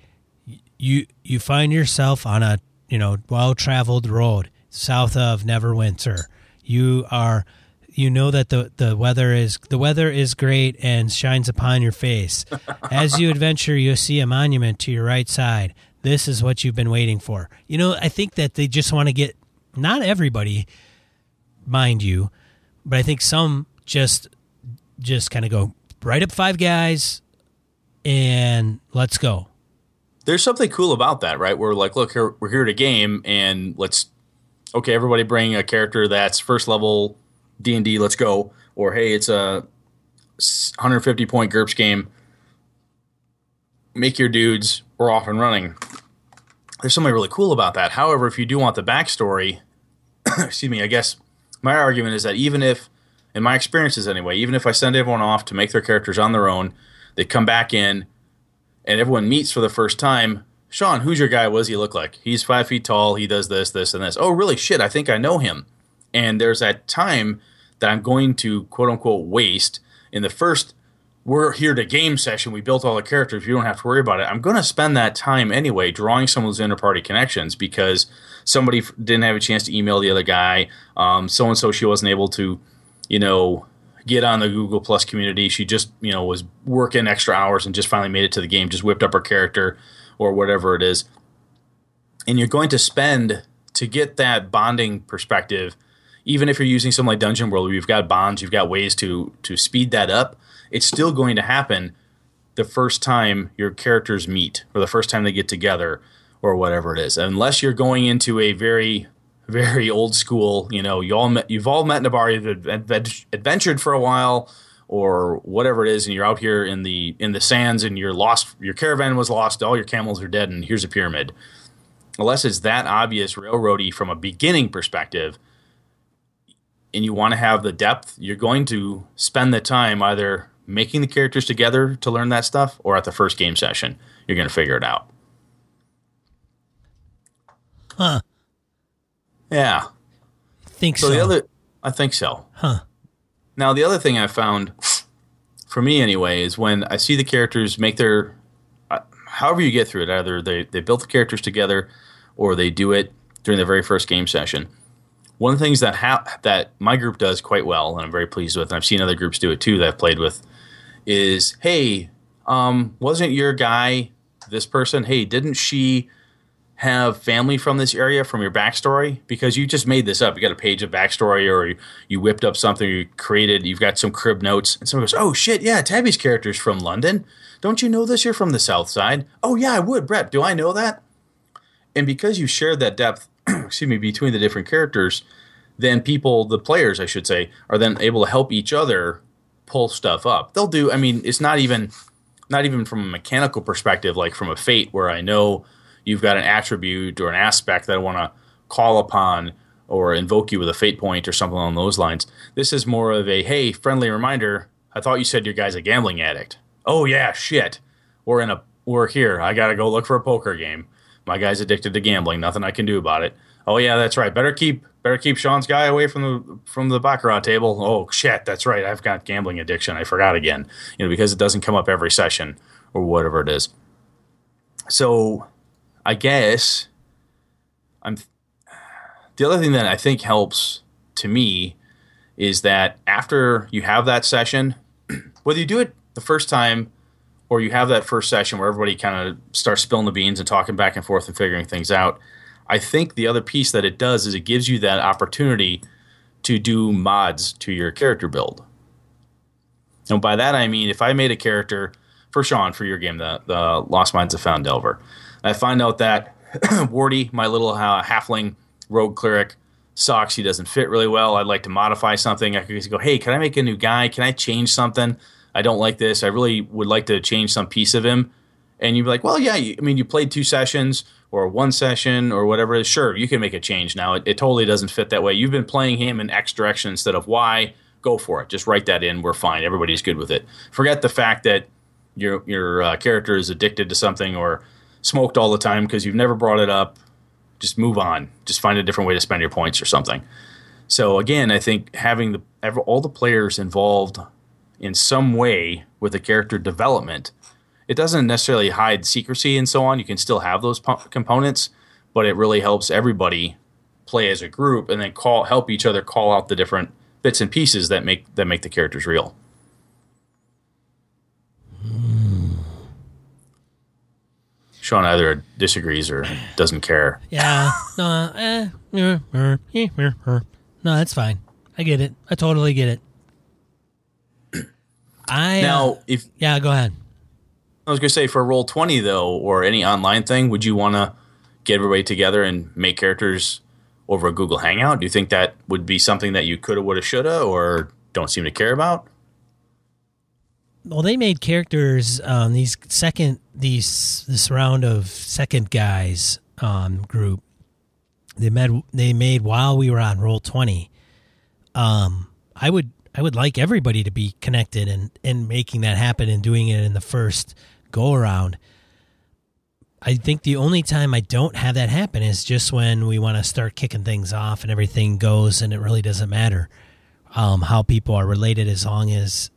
S1: you you find yourself on a you know well traveled road south of Neverwinter. You are you know that the the weather is the weather is great and shines upon your face. As you adventure, you'll see a monument to your right side. This is what you've been waiting for. You know, I think that they just want to get not everybody, mind you, but I think some just just kind of go right up five guys and let's go
S2: there's something cool about that, right? We're like, look, here, we're here to game, and let's okay, everybody bring a character that's first level D and D. Let's go. Or hey, it's a 150 point GURPS game. Make your dudes. We're off and running. There's something really cool about that. However, if you do want the backstory, excuse me, I guess my argument is that even if, in my experiences anyway, even if I send everyone off to make their characters on their own, they come back in and everyone meets for the first time. Sean, who's your guy? What does he look like? He's five feet tall. He does this, this, and this. Oh, really? Shit, I think I know him. And there's that time that I'm going to quote unquote waste in the first. We're here to game session. We built all the characters. You don't have to worry about it. I'm going to spend that time anyway drawing some of those interparty connections because somebody didn't have a chance to email the other guy. So and so she wasn't able to, you know, get on the Google Plus community. She just, you know, was working extra hours and just finally made it to the game, just whipped up her character or whatever it is. And you're going to spend to get that bonding perspective, even if you're using something like Dungeon World where you've got bonds, you've got ways to to speed that up, it's still going to happen the first time your characters meet or the first time they get together or whatever it is. Unless you're going into a very very old school. You know, you all met, you've all met in a bar, you've adventured for a while, or whatever it is, and you're out here in the in the sands, and you're lost. Your caravan was lost. All your camels are dead, and here's a pyramid. Unless it's that obvious railroady from a beginning perspective, and you want to have the depth, you're going to spend the time either making the characters together to learn that stuff, or at the first game session, you're going to figure it out.
S1: Huh.
S2: Yeah.
S1: Think so.
S2: So the other, I think so.
S1: Huh.
S2: Now the other thing I found, for me anyway, is when I see the characters make their, uh, however you get through it, either they they built the characters together, or they do it during the very first game session. One of the things that ha- that my group does quite well, and I'm very pleased with, and I've seen other groups do it too that I've played with, is hey, um, wasn't your guy this person? Hey, didn't she have family from this area from your backstory? Because you just made this up. You got a page of backstory, or you, you whipped up something you created. You've got some crib notes, and someone goes, "Oh shit, yeah, Tabby's character's from London. Don't you know this? You're from the South Side. Oh yeah, I would, Brett. Do I know that?" And because you shared that depth, excuse me, between the different characters, then people, the players, I should say, are then able to help each other pull stuff up. They'll do. I mean, it's not even not even from a mechanical perspective, like from a fate where I know you've got an attribute or an aspect that I want to call upon or invoke you with a fate point or something along those lines. This is more of a hey, friendly reminder. I thought you said your guy's a gambling addict. Oh yeah, shit. We're in a we're here. I gotta go look for a poker game. My guy's addicted to gambling. Nothing I can do about it. Oh yeah, that's right. Better keep better keep Sean's guy away from the from the baccarat table. Oh shit, that's right. I've got gambling addiction. I forgot again. You know because it doesn't come up every session or whatever it is. So, I guess I'm. The other thing that I think helps to me is that after you have that session, whether you do it the first time or you have that first session where everybody kind of starts spilling the beans and talking back and forth and figuring things out I think the other piece that it does is it gives you that opportunity to do mods to your character build. And by that I mean if I made a character for Sean for your game, the, the Lost Mines of Phandelver, I find out that Wardy, my little uh, halfling rogue cleric, sucks. He doesn't fit really well. I'd like to modify something. I could go, hey, can I make a new guy? Can I change something? I don't like this. I really would like to change some piece of him. And you'd be like, well, yeah, you, I mean, you played two sessions or one session or whatever sure, you can make a change now. It, it, totally doesn't fit that way. You've been playing him in X direction instead of Y. Go for it. Just write that in. We're fine. Everybody's good with it. Forget the fact that your your uh, character is addicted to something or smoked all the time because you've never brought it up. Just move on. Just find a different way to spend your points or something. So again, I think having the all the players involved in some way with the character development it doesn't necessarily hide secrecy and so on. You can still have those po- components, but it really helps everybody play as a group and then call help each other call out the different bits and pieces that make that make the characters real. Sean either disagrees or doesn't care.
S1: Yeah. No, eh, no, that's fine. I get it. I totally get it. I
S2: now uh, if
S1: yeah, go ahead.
S2: I was going to say for Roll20 though or any online thing, would you want to get everybody together and make characters over a Google Hangout? Do you think that would be something that you coulda, woulda, shoulda, or don't seem to care about?
S1: Well, they made characters. Um, these second, these this round of second guys um, group. They made they made while we were on roll twenty. Um, I would I would like everybody to be connected and and making that happen and doing it in the first go around. I think the only time I don't have that happen is just when we want to start kicking things off and everything goes and it really doesn't matter um, how people are related as long as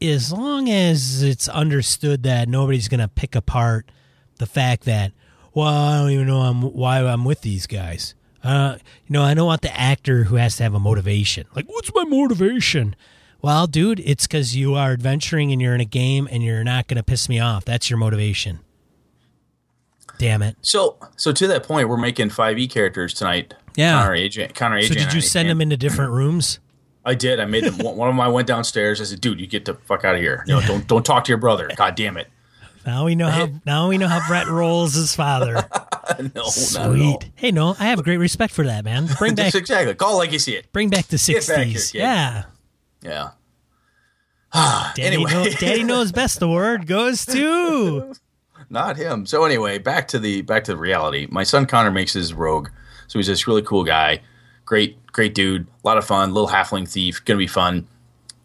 S1: as long as it's understood that nobody's going to pick apart the fact that well I don't even know I'm, why I'm with these guys. Uh, you know I don't want the actor who has to have a motivation. Like what's my motivation? Well, dude, it's because you are adventuring and you're in a game and you're not going to piss me off. That's your motivation. Damn it.
S2: So, so to that point, we're making five E characters tonight.
S1: Yeah,
S2: Connor agent. Connor agent.
S1: So did you send them into different rooms?
S2: I did. I made them. One of them. I went downstairs. I said, "Dude, you get the fuck out of here. You know, don't don't talk to your brother. God damn it."
S1: Now we know how. Now we know how Brett rolls his father.
S2: no,
S1: sweet. Hey, no, I have great respect for that man. Bring back
S2: exactly. Call like you see it.
S1: Bring back the sixties. Yeah.
S2: Yeah.
S1: Daddy,
S2: anyway.
S1: know, Daddy knows best. The word goes to
S2: not him. So anyway, back to the back to the reality. My son Connor makes his rogue, so he's this really cool guy, great great dude, a lot of fun, little halfling thief, gonna be fun.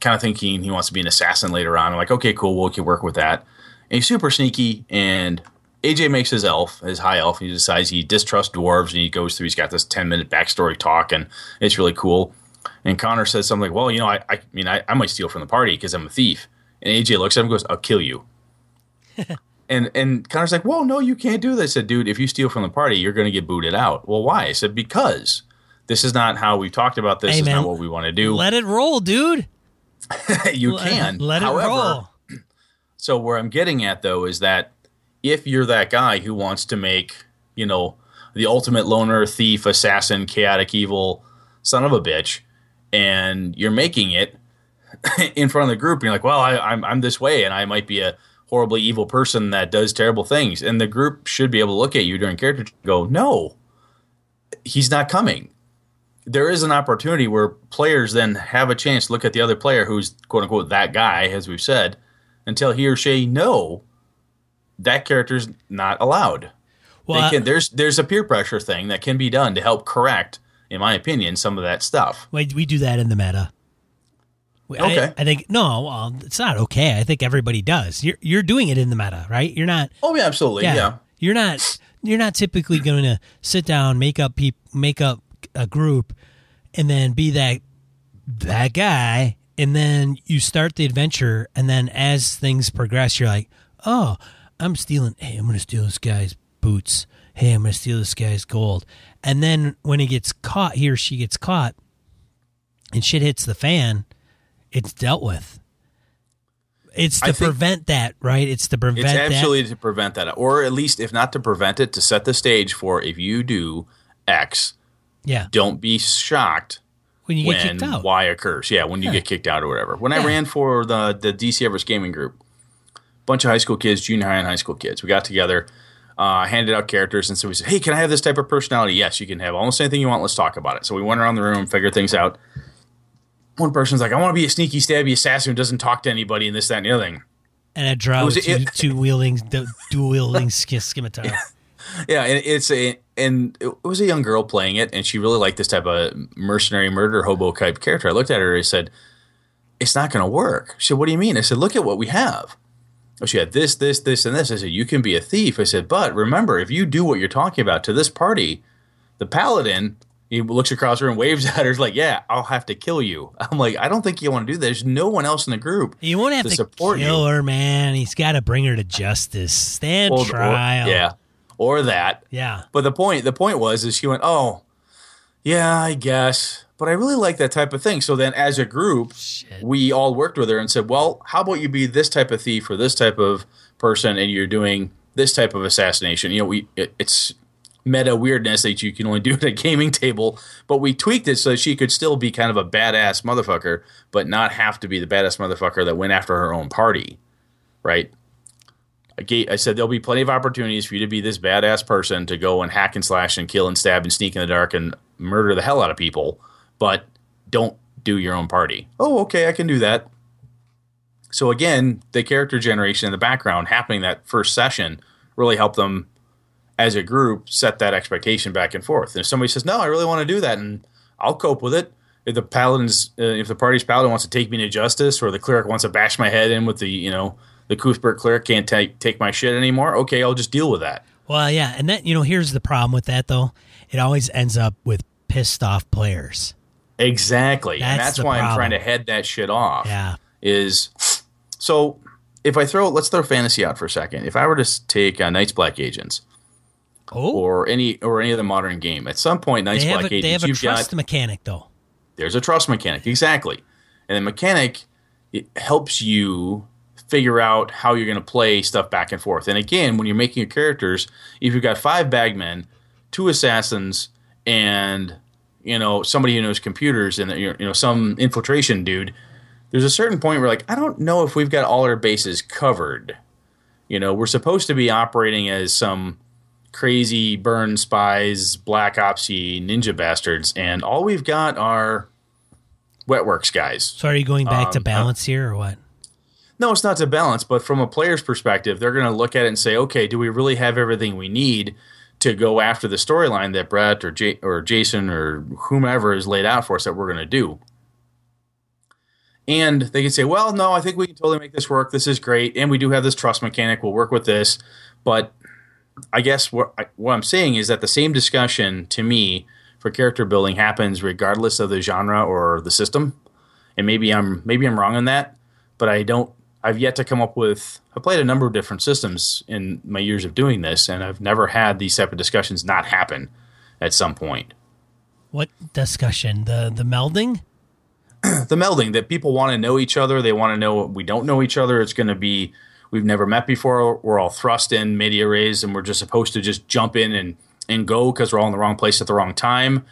S2: Kind of thinking he wants to be an assassin later on. I'm like, okay, cool, we can work with that. And he's super sneaky, and AJ makes his elf, his high elf. And He decides he distrusts dwarves, and he goes through. He's got this ten minute backstory talk, and it's really cool. And Connor says something like, "Well, you know, I, I mean, I, I might steal from the party because I'm a thief." And AJ looks at him and goes, "I'll kill you." and and Connor's like, "Whoa, no, you can't do this." I said, "Dude, if you steal from the party, you're going to get booted out." Well, why? I said, "Because this is not how we've talked about this.
S1: Hey,
S2: is
S1: man,
S2: not what we want to do."
S1: Let it roll, dude.
S2: you
S1: let, uh,
S2: can.
S1: let it
S2: However,
S1: roll.
S2: So where I'm getting at though is that if you're that guy who wants to make, you know, the ultimate loner, thief, assassin, chaotic evil, son of a bitch, and you're making it in front of the group, and you're like, well, I, I'm I'm this way, and I might be a horribly evil person that does terrible things, and the group should be able to look at you during character and go, no, he's not coming. There is an opportunity where players then have a chance to look at the other player who's quote unquote that guy, as we've said, tell he or she, no, that character's not allowed.
S1: Well,
S2: can, there's there's a peer pressure thing that can be done to help correct, in my opinion, some of that stuff.
S1: we, we do that in the meta. We- I-
S2: Okay.
S1: I, think no, well, it's not okay. I think everybody does. You're you're doing it in the meta, right? You're not.
S2: Oh yeah, absolutely,
S1: Yeah,
S2: yeah.
S1: you're not. You're not typically going to sit down, make up peop, make up a group, and then be that that guy, and then you start the adventure, and then as things progress, you're like, oh, I'm stealing. Hey, I'm going to steal this guy's boots. Hey, I'm going to steal this guy's gold. And then when he gets caught, he or she gets caught, and shit hits the fan, it's dealt with. It's to prevent that, right? It's to prevent
S2: It's
S1: that.
S2: to prevent that, or at least if not to prevent it, to set the stage for if you do X,
S1: Yeah.
S2: don't be shocked
S1: When you get
S2: when
S1: kicked out.
S2: Y occurs. Yeah, when you get kicked out or whatever. When I ran for the the DC Everest Gaming Group, bunch of high school kids, junior high and high school kids, we got together, uh, handed out characters, and so we said, "Hey, can I have this type of personality?" Yes, you can have almost anything you want. Let's talk about it. So we went around the room, figured things out. One person's like, "I want to be a sneaky, stabby assassin who doesn't talk to anybody," and this, that, and the other thing.
S1: and a draw
S2: was-
S1: two,
S2: it-
S1: two wielding, dual wielding scimitar.
S2: Yeah, and it's a and it was a young girl playing it, and she really liked this type of mercenary murder hobo type character. I looked at her and I said, "It's not going to work." She said, "What do you mean?" I said, "Look at what we have." Oh, she had this, this, this, and this. I said, "You can be a thief." I said, "But remember, if you do what you're talking about to this party, the paladin." He looks across her and waves at her. He's like, "Yeah, I'll have to kill you." I'm like, "I don't think you want to do that. There's no one else in the group
S1: You won't have
S2: to
S1: to,
S2: support you."
S1: kill her, man. He's got to bring her to justice. Stand
S2: Or- or-
S1: trial.
S2: yeah, or that.
S1: Yeah.
S2: But the point the point was is she went, Oh, yeah, I guess. But I really like that type of thing. So then as a group,
S1: Shit.
S2: we all worked with her and said, Well, how about you be this type of thief or this type of person and you're doing this type of assassination? You know, we it, it's meta weirdness that you can only do at a gaming table, but we tweaked it so that she could still be kind of a badass motherfucker, but not have to be the badass motherfucker that went after her own party. Right? I, I said there'll be plenty of opportunities for you to be this badass person to go and hack and slash and kill and stab and sneak in the dark and murder the hell out of people, but don't do your own party. Oh, okay, I can do that. So again, the character generation in the background happening that first session really helped them as a group set that expectation back and forth. And if somebody says, "No, I really want to do that," and I'll cope with it. If the paladin's, uh, if the party's paladin wants to take me to justice, or the cleric wants to bash my head in with the, you know, the Cuthbert cleric can't take take my shit anymore. Okay, I'll just deal with that.
S1: Well, yeah. And that, you know, here's the problem with that, though. It always ends up with pissed off players.
S2: Exactly, and
S1: That's
S2: that's
S1: the
S2: why I'm trying to head that shit off.
S1: Yeah.
S2: Is so if I throw, let's throw fantasy out for a second. If I were to take uh, Night's Black Agents
S1: Oh,
S2: or any or any other modern game, at some point,
S1: Night's
S2: Black
S1: a,
S2: Agents,
S1: they have a
S2: you've
S1: trust
S2: got
S1: mechanic, though.
S2: there's a trust mechanic exactly and the mechanic it helps you figure out how you're going to play stuff back and forth and again when you're making your characters if you've got five bagmen two assassins and you know somebody who knows computers and you know some infiltration dude there's a certain point where like i don't know if we've got all our bases covered you know we're supposed to be operating as some crazy burn spies, black opsy ninja bastards, and all we've got are wetworks guys.
S1: So are you going back to
S2: Um,
S1: balance here or what?
S2: No, it's not to balance, but from a player's perspective, they're going to look at it and say, okay, do we really have everything we need to go after the storyline that Brett or J- or Jason or whomever is laid out for us that we're going to do? And they can say, well, no, I think we can totally make this work. This is great, and we do have this trust mechanic. We'll work with this, but I guess what, I, what I'm saying is that the same discussion to me for character building happens regardless of the genre or the system. And maybe I'm maybe I'm wrong on that, but I don't. I've yet to come up with. I played a number of different systems in my years of doing this, and I've never had these type of discussions not happen at some point.
S1: What discussion? The the melding?
S2: the melding that people want to know each other. They want to know we don't know each other. It's going to be we've never met before. We're all thrust in media res, and we're just supposed to just jump in and and go because we're all in the wrong place at the wrong time.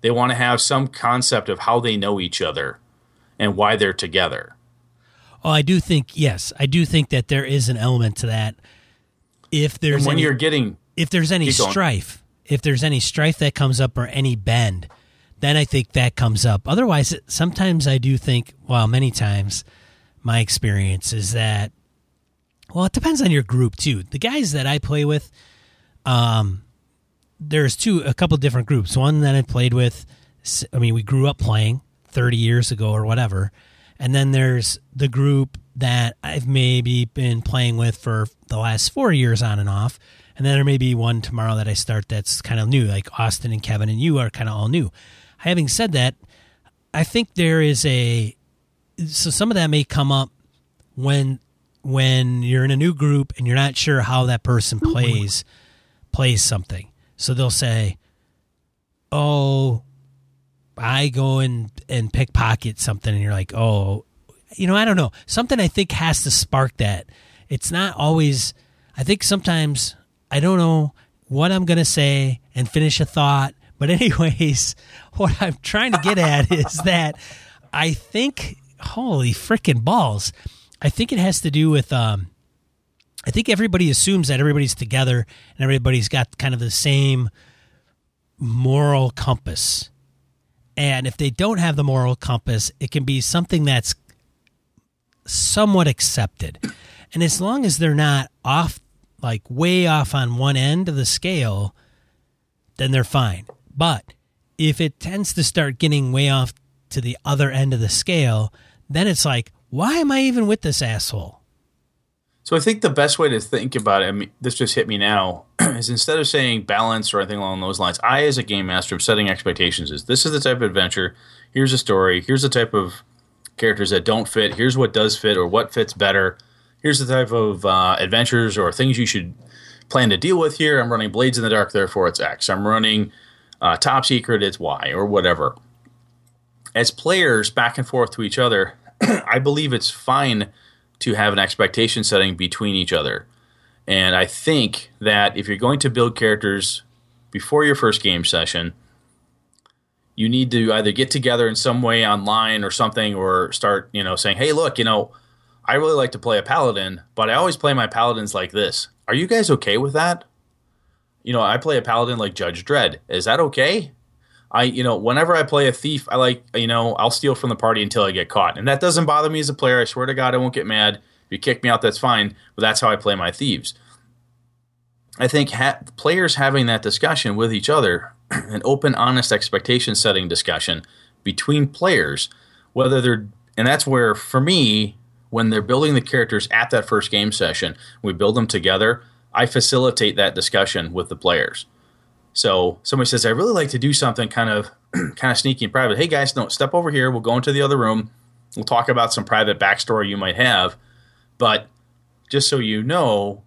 S2: They want to have some concept of how they know each other and why they're together.
S1: Oh, I do think yes, I do think that there is an element to that. If there's
S2: And when
S1: any,
S2: you're getting
S1: if there's any strife, if there's any strife that comes up or any bend, then I think that comes up. Otherwise, sometimes I do think, well, many times, my experience is that, well, it depends on your group too. The guys that I play with, um, there's two, a couple different groups. One that I played with, I mean, we grew up playing 30 years ago or whatever. And then there's the group that I've maybe been playing with for the last four years on and off. And then there may be one tomorrow that I start that's kind of new, like Austin and Kevin and you are kind of all new. Having said that, I think there is a so some of that may come up when when you're in a new group and you're not sure how that person plays plays something. So they'll say, "Oh, I go and and pickpocket something," and you're like, "Oh, you know, I don't know." Something I think has to spark that. It's not always. I think sometimes I don't know what I'm gonna say and finish a thought. But anyways, what I'm trying to get at is that I think, holy freaking balls, I think it has to do with um, I think everybody assumes that everybody's together and everybody's got kind of the same moral compass. And if they don't have the moral compass, it can be something that's somewhat accepted. And as long as they're not off, like way off on one end of the scale, then they're fine. But if it tends to start getting way off to the other end of the scale, then it's like, why am I even with this asshole?
S2: So I think the best way to think about it, I mean, this just hit me now, is instead of saying balance or anything along those lines, I, as a game master, am setting expectations. Is this is the type of adventure? Here's a story. Here's the type of characters that don't fit. Here's what does fit or what fits better. Here's the type of uh, adventures or things you should plan to deal with here. I'm running Blades in the Dark, therefore it's X. I'm running uh, Top Secret, it's Y, or whatever. As players back and forth to each other, I believe it's fine to have an expectation setting between each other. And I think that if you're going to build characters before your first game session, you need to either get together in some way online or something or start, you know, saying, "Hey, look, you know, I really like to play a paladin, but I always play my paladins like this. Are you guys okay with that?" You know, I play a paladin like Judge Dredd. Is that okay? I, you know, whenever I play a thief, I like, you know, I'll steal from the party until I get caught. And that doesn't bother me as a player. I swear to God, I won't get mad. If you kick me out, that's fine. But that's how I play my thieves. I think ha- players having that discussion with each other, an open, honest expectation setting discussion between players, whether they're, and that's where, for me, when they're building the characters at that first game session, we build them together. I facilitate that discussion with the players. So somebody says, I really like to do something kind of kind of sneaky and private. Hey guys, don't step over here. We'll go into the other room. We'll talk about some private backstory you might have. But just so you know,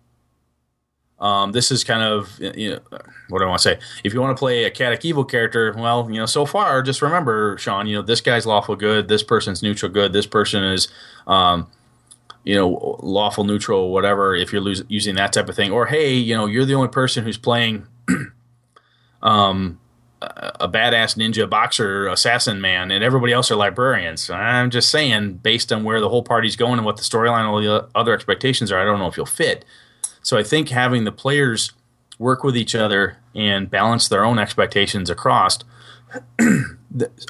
S2: um, this is kind of you know what do I want to say. If you want to play a Chaotic Evil character, well, you know, so far, just remember, Sean, you know, this guy's lawful good, this person's neutral good, this person is um, you know, lawful neutral, whatever, if you're lose, using that type of thing. Or, hey, you know, you're the only person who's playing um, a, badass ninja boxer assassin man, and everybody else are librarians. I'm just saying, based on where the whole party's going and what the storyline and all the other expectations are, I don't know if you'll fit. So I think having the players work with each other and balance their own expectations across.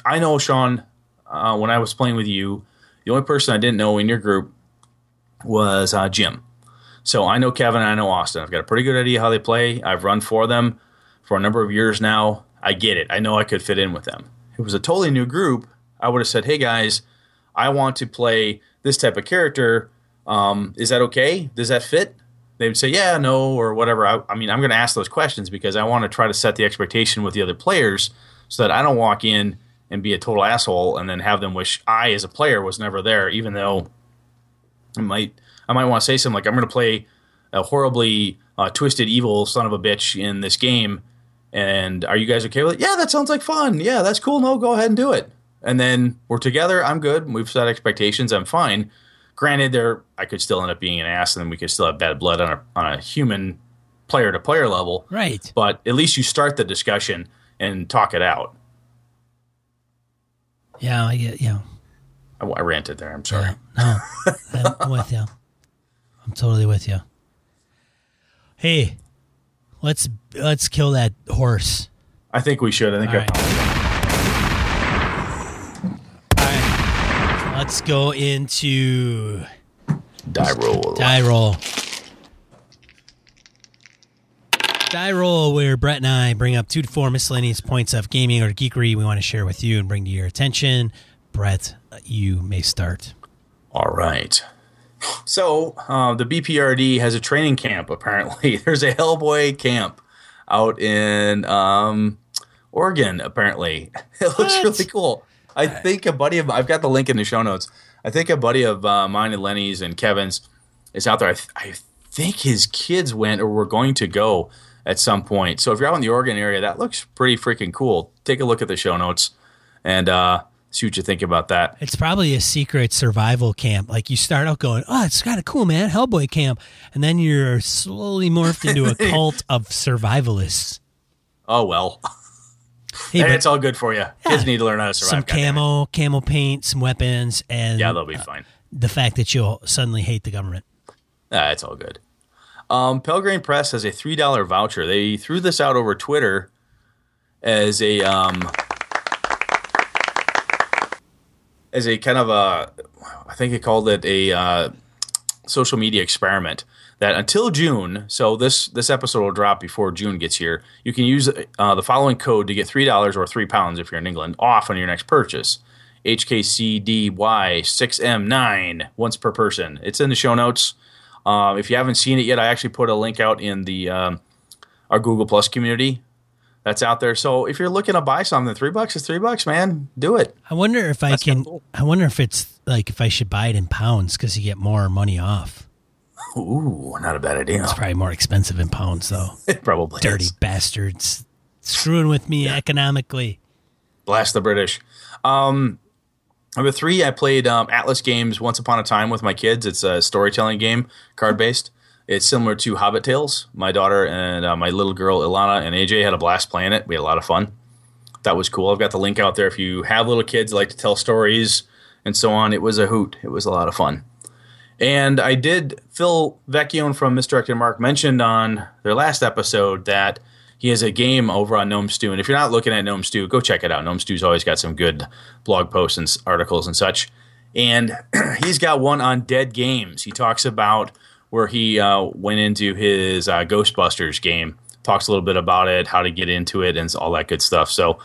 S2: I know, Sean, uh, when I was playing with you, the only person I didn't know in your group was uh, Jim. So I know Kevin and I know Austin. I've got a pretty good idea how they play. I've run for them for a number of years now. I get it. I know I could fit in with them. If it was a totally new group, I would have said, "Hey guys, I want to play this type of character. Um, is that okay? Does that fit?" They would say, "Yeah, no, or whatever." I, I mean, I'm going to ask those questions because I want to try to set the expectation with the other players so that I don't walk in and be a total asshole and then have them wish I, as a player, was never there, even though I might I might want to say something like I'm going to play a horribly uh, twisted evil son of a bitch in this game, and are you guys okay with it? Yeah, that sounds like fun. Yeah, that's cool. No, go ahead and do it. And then we're together. I'm good. We've set expectations. I'm fine. Granted, there I could still end up being an ass, and then we could still have bad blood on a on a human player to player level.
S1: Right.
S2: But at least you start the discussion and talk it out.
S1: Yeah, I get. Yeah.
S2: I, I ranted there. I'm sorry.
S1: Yeah. No, I'm, I'm with you. I'm totally with you. Hey, let's let's kill that horse.
S2: I think we should. I think
S1: All
S2: I-
S1: right. All right. Let's go into
S2: die roll.
S1: die roll. Die roll, where Brett and I bring up two to four miscellaneous points of gaming or geekery we want to share with you and bring to your attention. Brett, you may start.
S2: All right. So uh, the BPRD has a training camp. Apparently, there's a Hellboy camp out in um, Oregon. Apparently, it looks
S1: What?
S2: really cool. I think a buddy of I've got the link in the show notes. I think a buddy of uh, mine and Lenny's and Kevin's is out there. I, th- I think his kids went or were going to go at some point. So if you're out in the Oregon area, that looks pretty freaking cool. Take a look at the show notes and uh, see what you think about that.
S1: It's probably a secret survival camp. Like you start out going, "Oh, it's kind of cool, man, Hellboy camp," and then you're slowly morphed into a cult of survivalists.
S2: Oh well.
S1: Hey,
S2: Hey, it's all good for you. Kids need to learn how to survive.
S1: some camo, camo paint, some weapons, and
S2: Yeah, they'll be fine.
S1: the fact that you'll suddenly hate the government.
S2: Ah, it's all good. Um, Pelgrane Press has a three dollar voucher. They threw this out over Twitter as a um, as a kind of a, I think it called it a uh, social media experiment. That until June, so this this episode will drop before June gets here. You can use uh, the following code to get three dollars or three pounds if you're in England off on your next purchase. HKCDY6M9 once per person. It's in the show notes. Um, if you haven't seen it yet, I actually put a link out in the um, our Google Plus community that's out there. So if you're looking to buy something, three bucks is three bucks, man. Do it.
S1: I wonder if I
S2: That's
S1: can.
S2: cool.
S1: I wonder if it's like if I should buy it in pounds because you get more money off.
S2: Ooh, not a bad idea.
S1: It's probably more expensive in pounds though.
S2: It probably
S1: Dirty
S2: is.
S1: bastards, screwing with me economically.
S2: Blast the British. Um, number three, I played um, Atlas Games Once Upon a Time with my kids. It's a storytelling game, card based. It's similar to Hobbit Tales. My daughter and uh, my little girl Ilana and AJ had a blast playing it. We had a lot of fun. That was cool. I've got the link out there. If you have little kids like to tell stories and so on, it was a hoot. It was a lot of fun. And I did, Phil Vecchione from Misdirected Mark mentioned on their last episode that he has a game over on Gnome Stew. And if you're not looking at Gnome Stew, go check it out. Gnome Stew's always got some good blog posts and articles and such. And he's got one on dead games. He talks about where he uh, went into his uh, Ghostbusters game, talks a little bit about it, how to get into it, and all that good stuff. So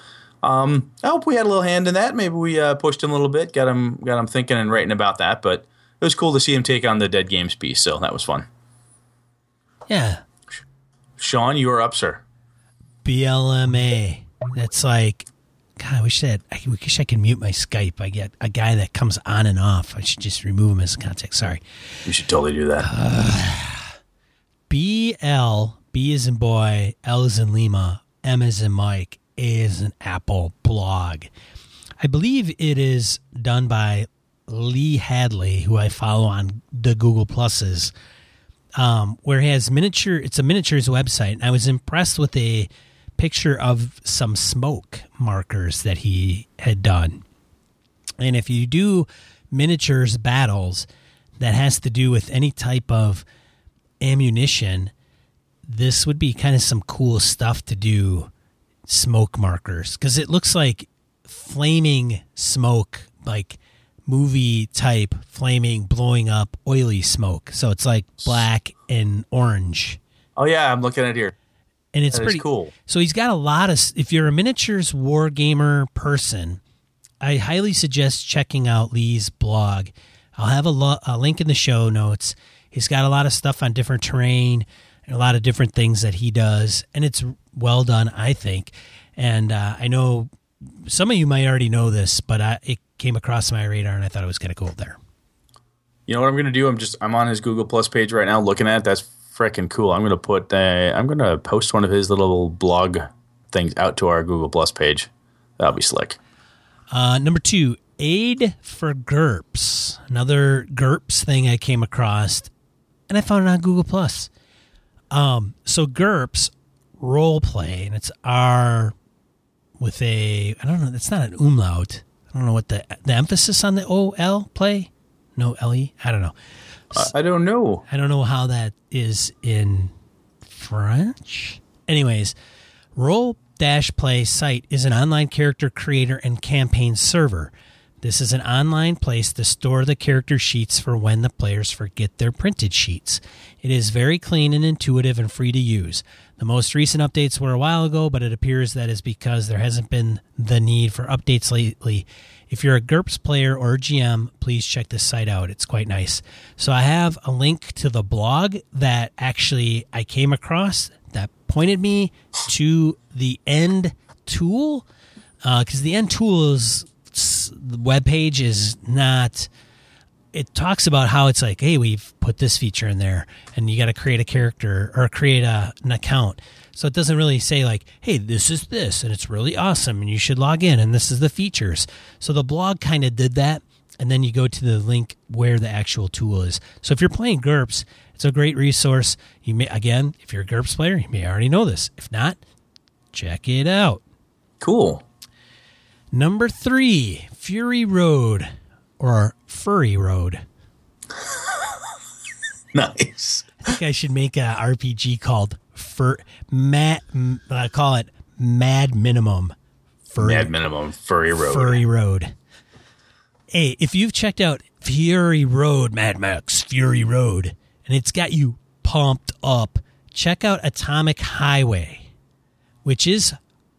S2: um, I hope we had a little hand in that. Maybe we uh, pushed him a little bit, got him, got him thinking and writing about that. But it was cool to see him take on the dead games piece. So that was fun.
S1: Yeah,
S2: Sean, you are up, sir.
S1: BLMA. That's like, God, I wish that I wish I could mute my Skype. I get a guy that comes on and off. I should just remove him as a contact. Sorry.
S2: You should totally do that.
S1: BL, B is in boy, L is in Lima, M is in Mike, A is in Apple blog. I believe it is done by Lee Hadley, who I follow on the Google Pluses. Um, where he has miniature, it's a miniatures website. And I was impressed with a picture of some smoke markers that he had done. And if you do miniatures battles that has to do with any type of ammunition, this would be kind of some cool stuff to do smoke markers because it looks like flaming smoke, like movie type flaming, blowing up, oily smoke. So it's like black and orange.
S2: Oh yeah, I'm looking at it here.
S1: And it's
S2: That
S1: pretty
S2: cool.
S1: So he's got a lot of. If you're a miniatures war gamer person, I highly suggest checking out Lee's blog. I'll have a, lo- a link in the show notes. He's got a lot of stuff on different terrain and a lot of different things that he does, and it's well done, I think. And uh, I know some of you might already know this, but I, it came across my radar, and I thought it was kind of cool there.
S2: You know what I'm gonna do? I'm just I'm on his Google Plus page right now, looking at it. That's freaking cool. I'm gonna put uh, I'm gonna post one of his little blog things out to our Google Plus page. That'll be slick.
S1: Uh, number two, Aid for GURPS, another GURPS thing I came across, and I found it on Google Plus. Um, so GURPS role play, and it's R with a I don't know. It's not an umlaut. I don't know what the the emphasis on the O L play. No L E. I don't know.
S2: I don't know.
S1: I don't know how that is in French. Anyways, Roll Dash Play site is an online character creator and campaign server. This is an online place to store the character sheets for when the players forget their printed sheets. It is very clean and intuitive and free to use. The most recent updates were a while ago, but it appears that is because there hasn't been the need for updates lately. If you're a GURPS player or GM, please check this site out. It's quite nice. So I have a link to the blog that actually I came across that pointed me to the end tool uh, because the end tool's web page is not it talks about how it's like hey we've put this feature in there and you got to create a character or create a, an account so it doesn't really say like hey this is this and it's really awesome and you should log in and this is the features so the blog kind of did that and then you go to the link where the actual tool is so if you're playing GURPS it's a great resource you may again if you're a GURPS player you may already know this if not check it out
S2: Cool.
S1: Number three, Fury Road or Furry Road.
S2: Nice.
S1: I think I should make a RPG called Fur Mad. I call it Mad Minimum. Furry,
S2: Mad minimum furry road.
S1: Furry Road. Hey, if you've checked out Fury Road, Mad Max Fury Road, and it's got you pumped up, check out Atomic Highway, which is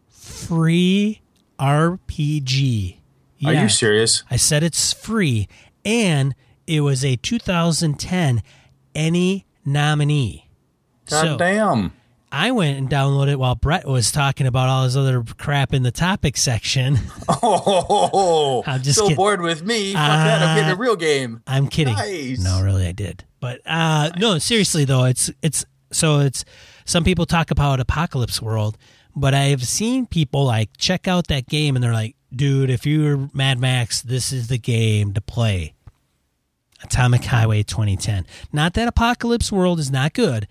S1: free RPG.
S2: Are you serious?
S1: I said it's free, and it was a 2010 ENnie nominee.
S2: God
S1: so
S2: damn.
S1: I went and downloaded it while Brett was talking about all his other crap in the topic section.
S2: Oh,
S1: I'm just
S2: so
S1: kidding.
S2: bored with me. Fuck that. I'm getting a real game.
S1: I'm kidding.
S2: Nice.
S1: No, really, I did. But uh, no, seriously though, it's it's so it's some people talk about Apocalypse World, but I've seen people like check out that game and they're like, dude, if you're Mad Max, this is the game to play. Atomic Highway 2010. Not that Apocalypse World is not good,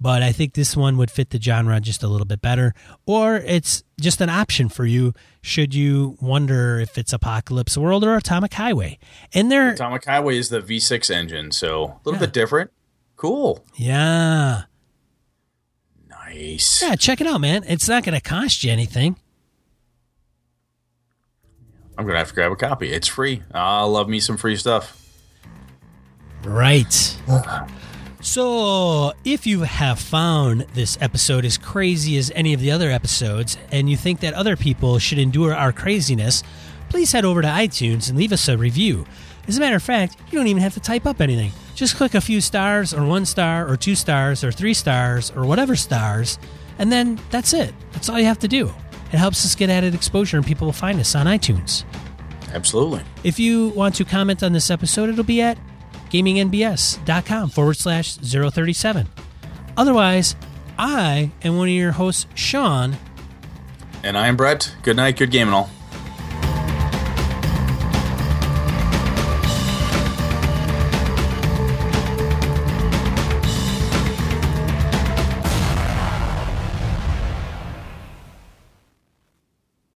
S1: but I think this one would fit the genre just a little bit better. Or it's just an option for you should you wonder if it's Apocalypse World or Atomic Highway. And they're
S2: Atomic Highway is the V6 engine, so a little
S1: Yeah.
S2: bit different. Cool.
S1: yeah.
S2: Nice.
S1: Yeah, check it out, man. It's not going to cost you anything.
S2: I'm gonna have to grab a copy. It's free. I love me some free stuff.
S1: Right. So, if you have found this episode as crazy as any of the other episodes, and you think that other people should endure our craziness, please head over to iTunes and leave us a review. As a matter of fact, you don't even have to type up anything. Just click a few stars, or one star, or two stars, or three stars, or whatever stars, and then that's it. That's all you have to do. It helps us get added exposure, and people will find us on iTunes.
S2: Absolutely.
S1: If you want to comment on this episode, it'll be at gamingnbs.com forward slash 037. Otherwise, I am one of your hosts, Sean.
S2: And I am Brett. Good night. Good game and all.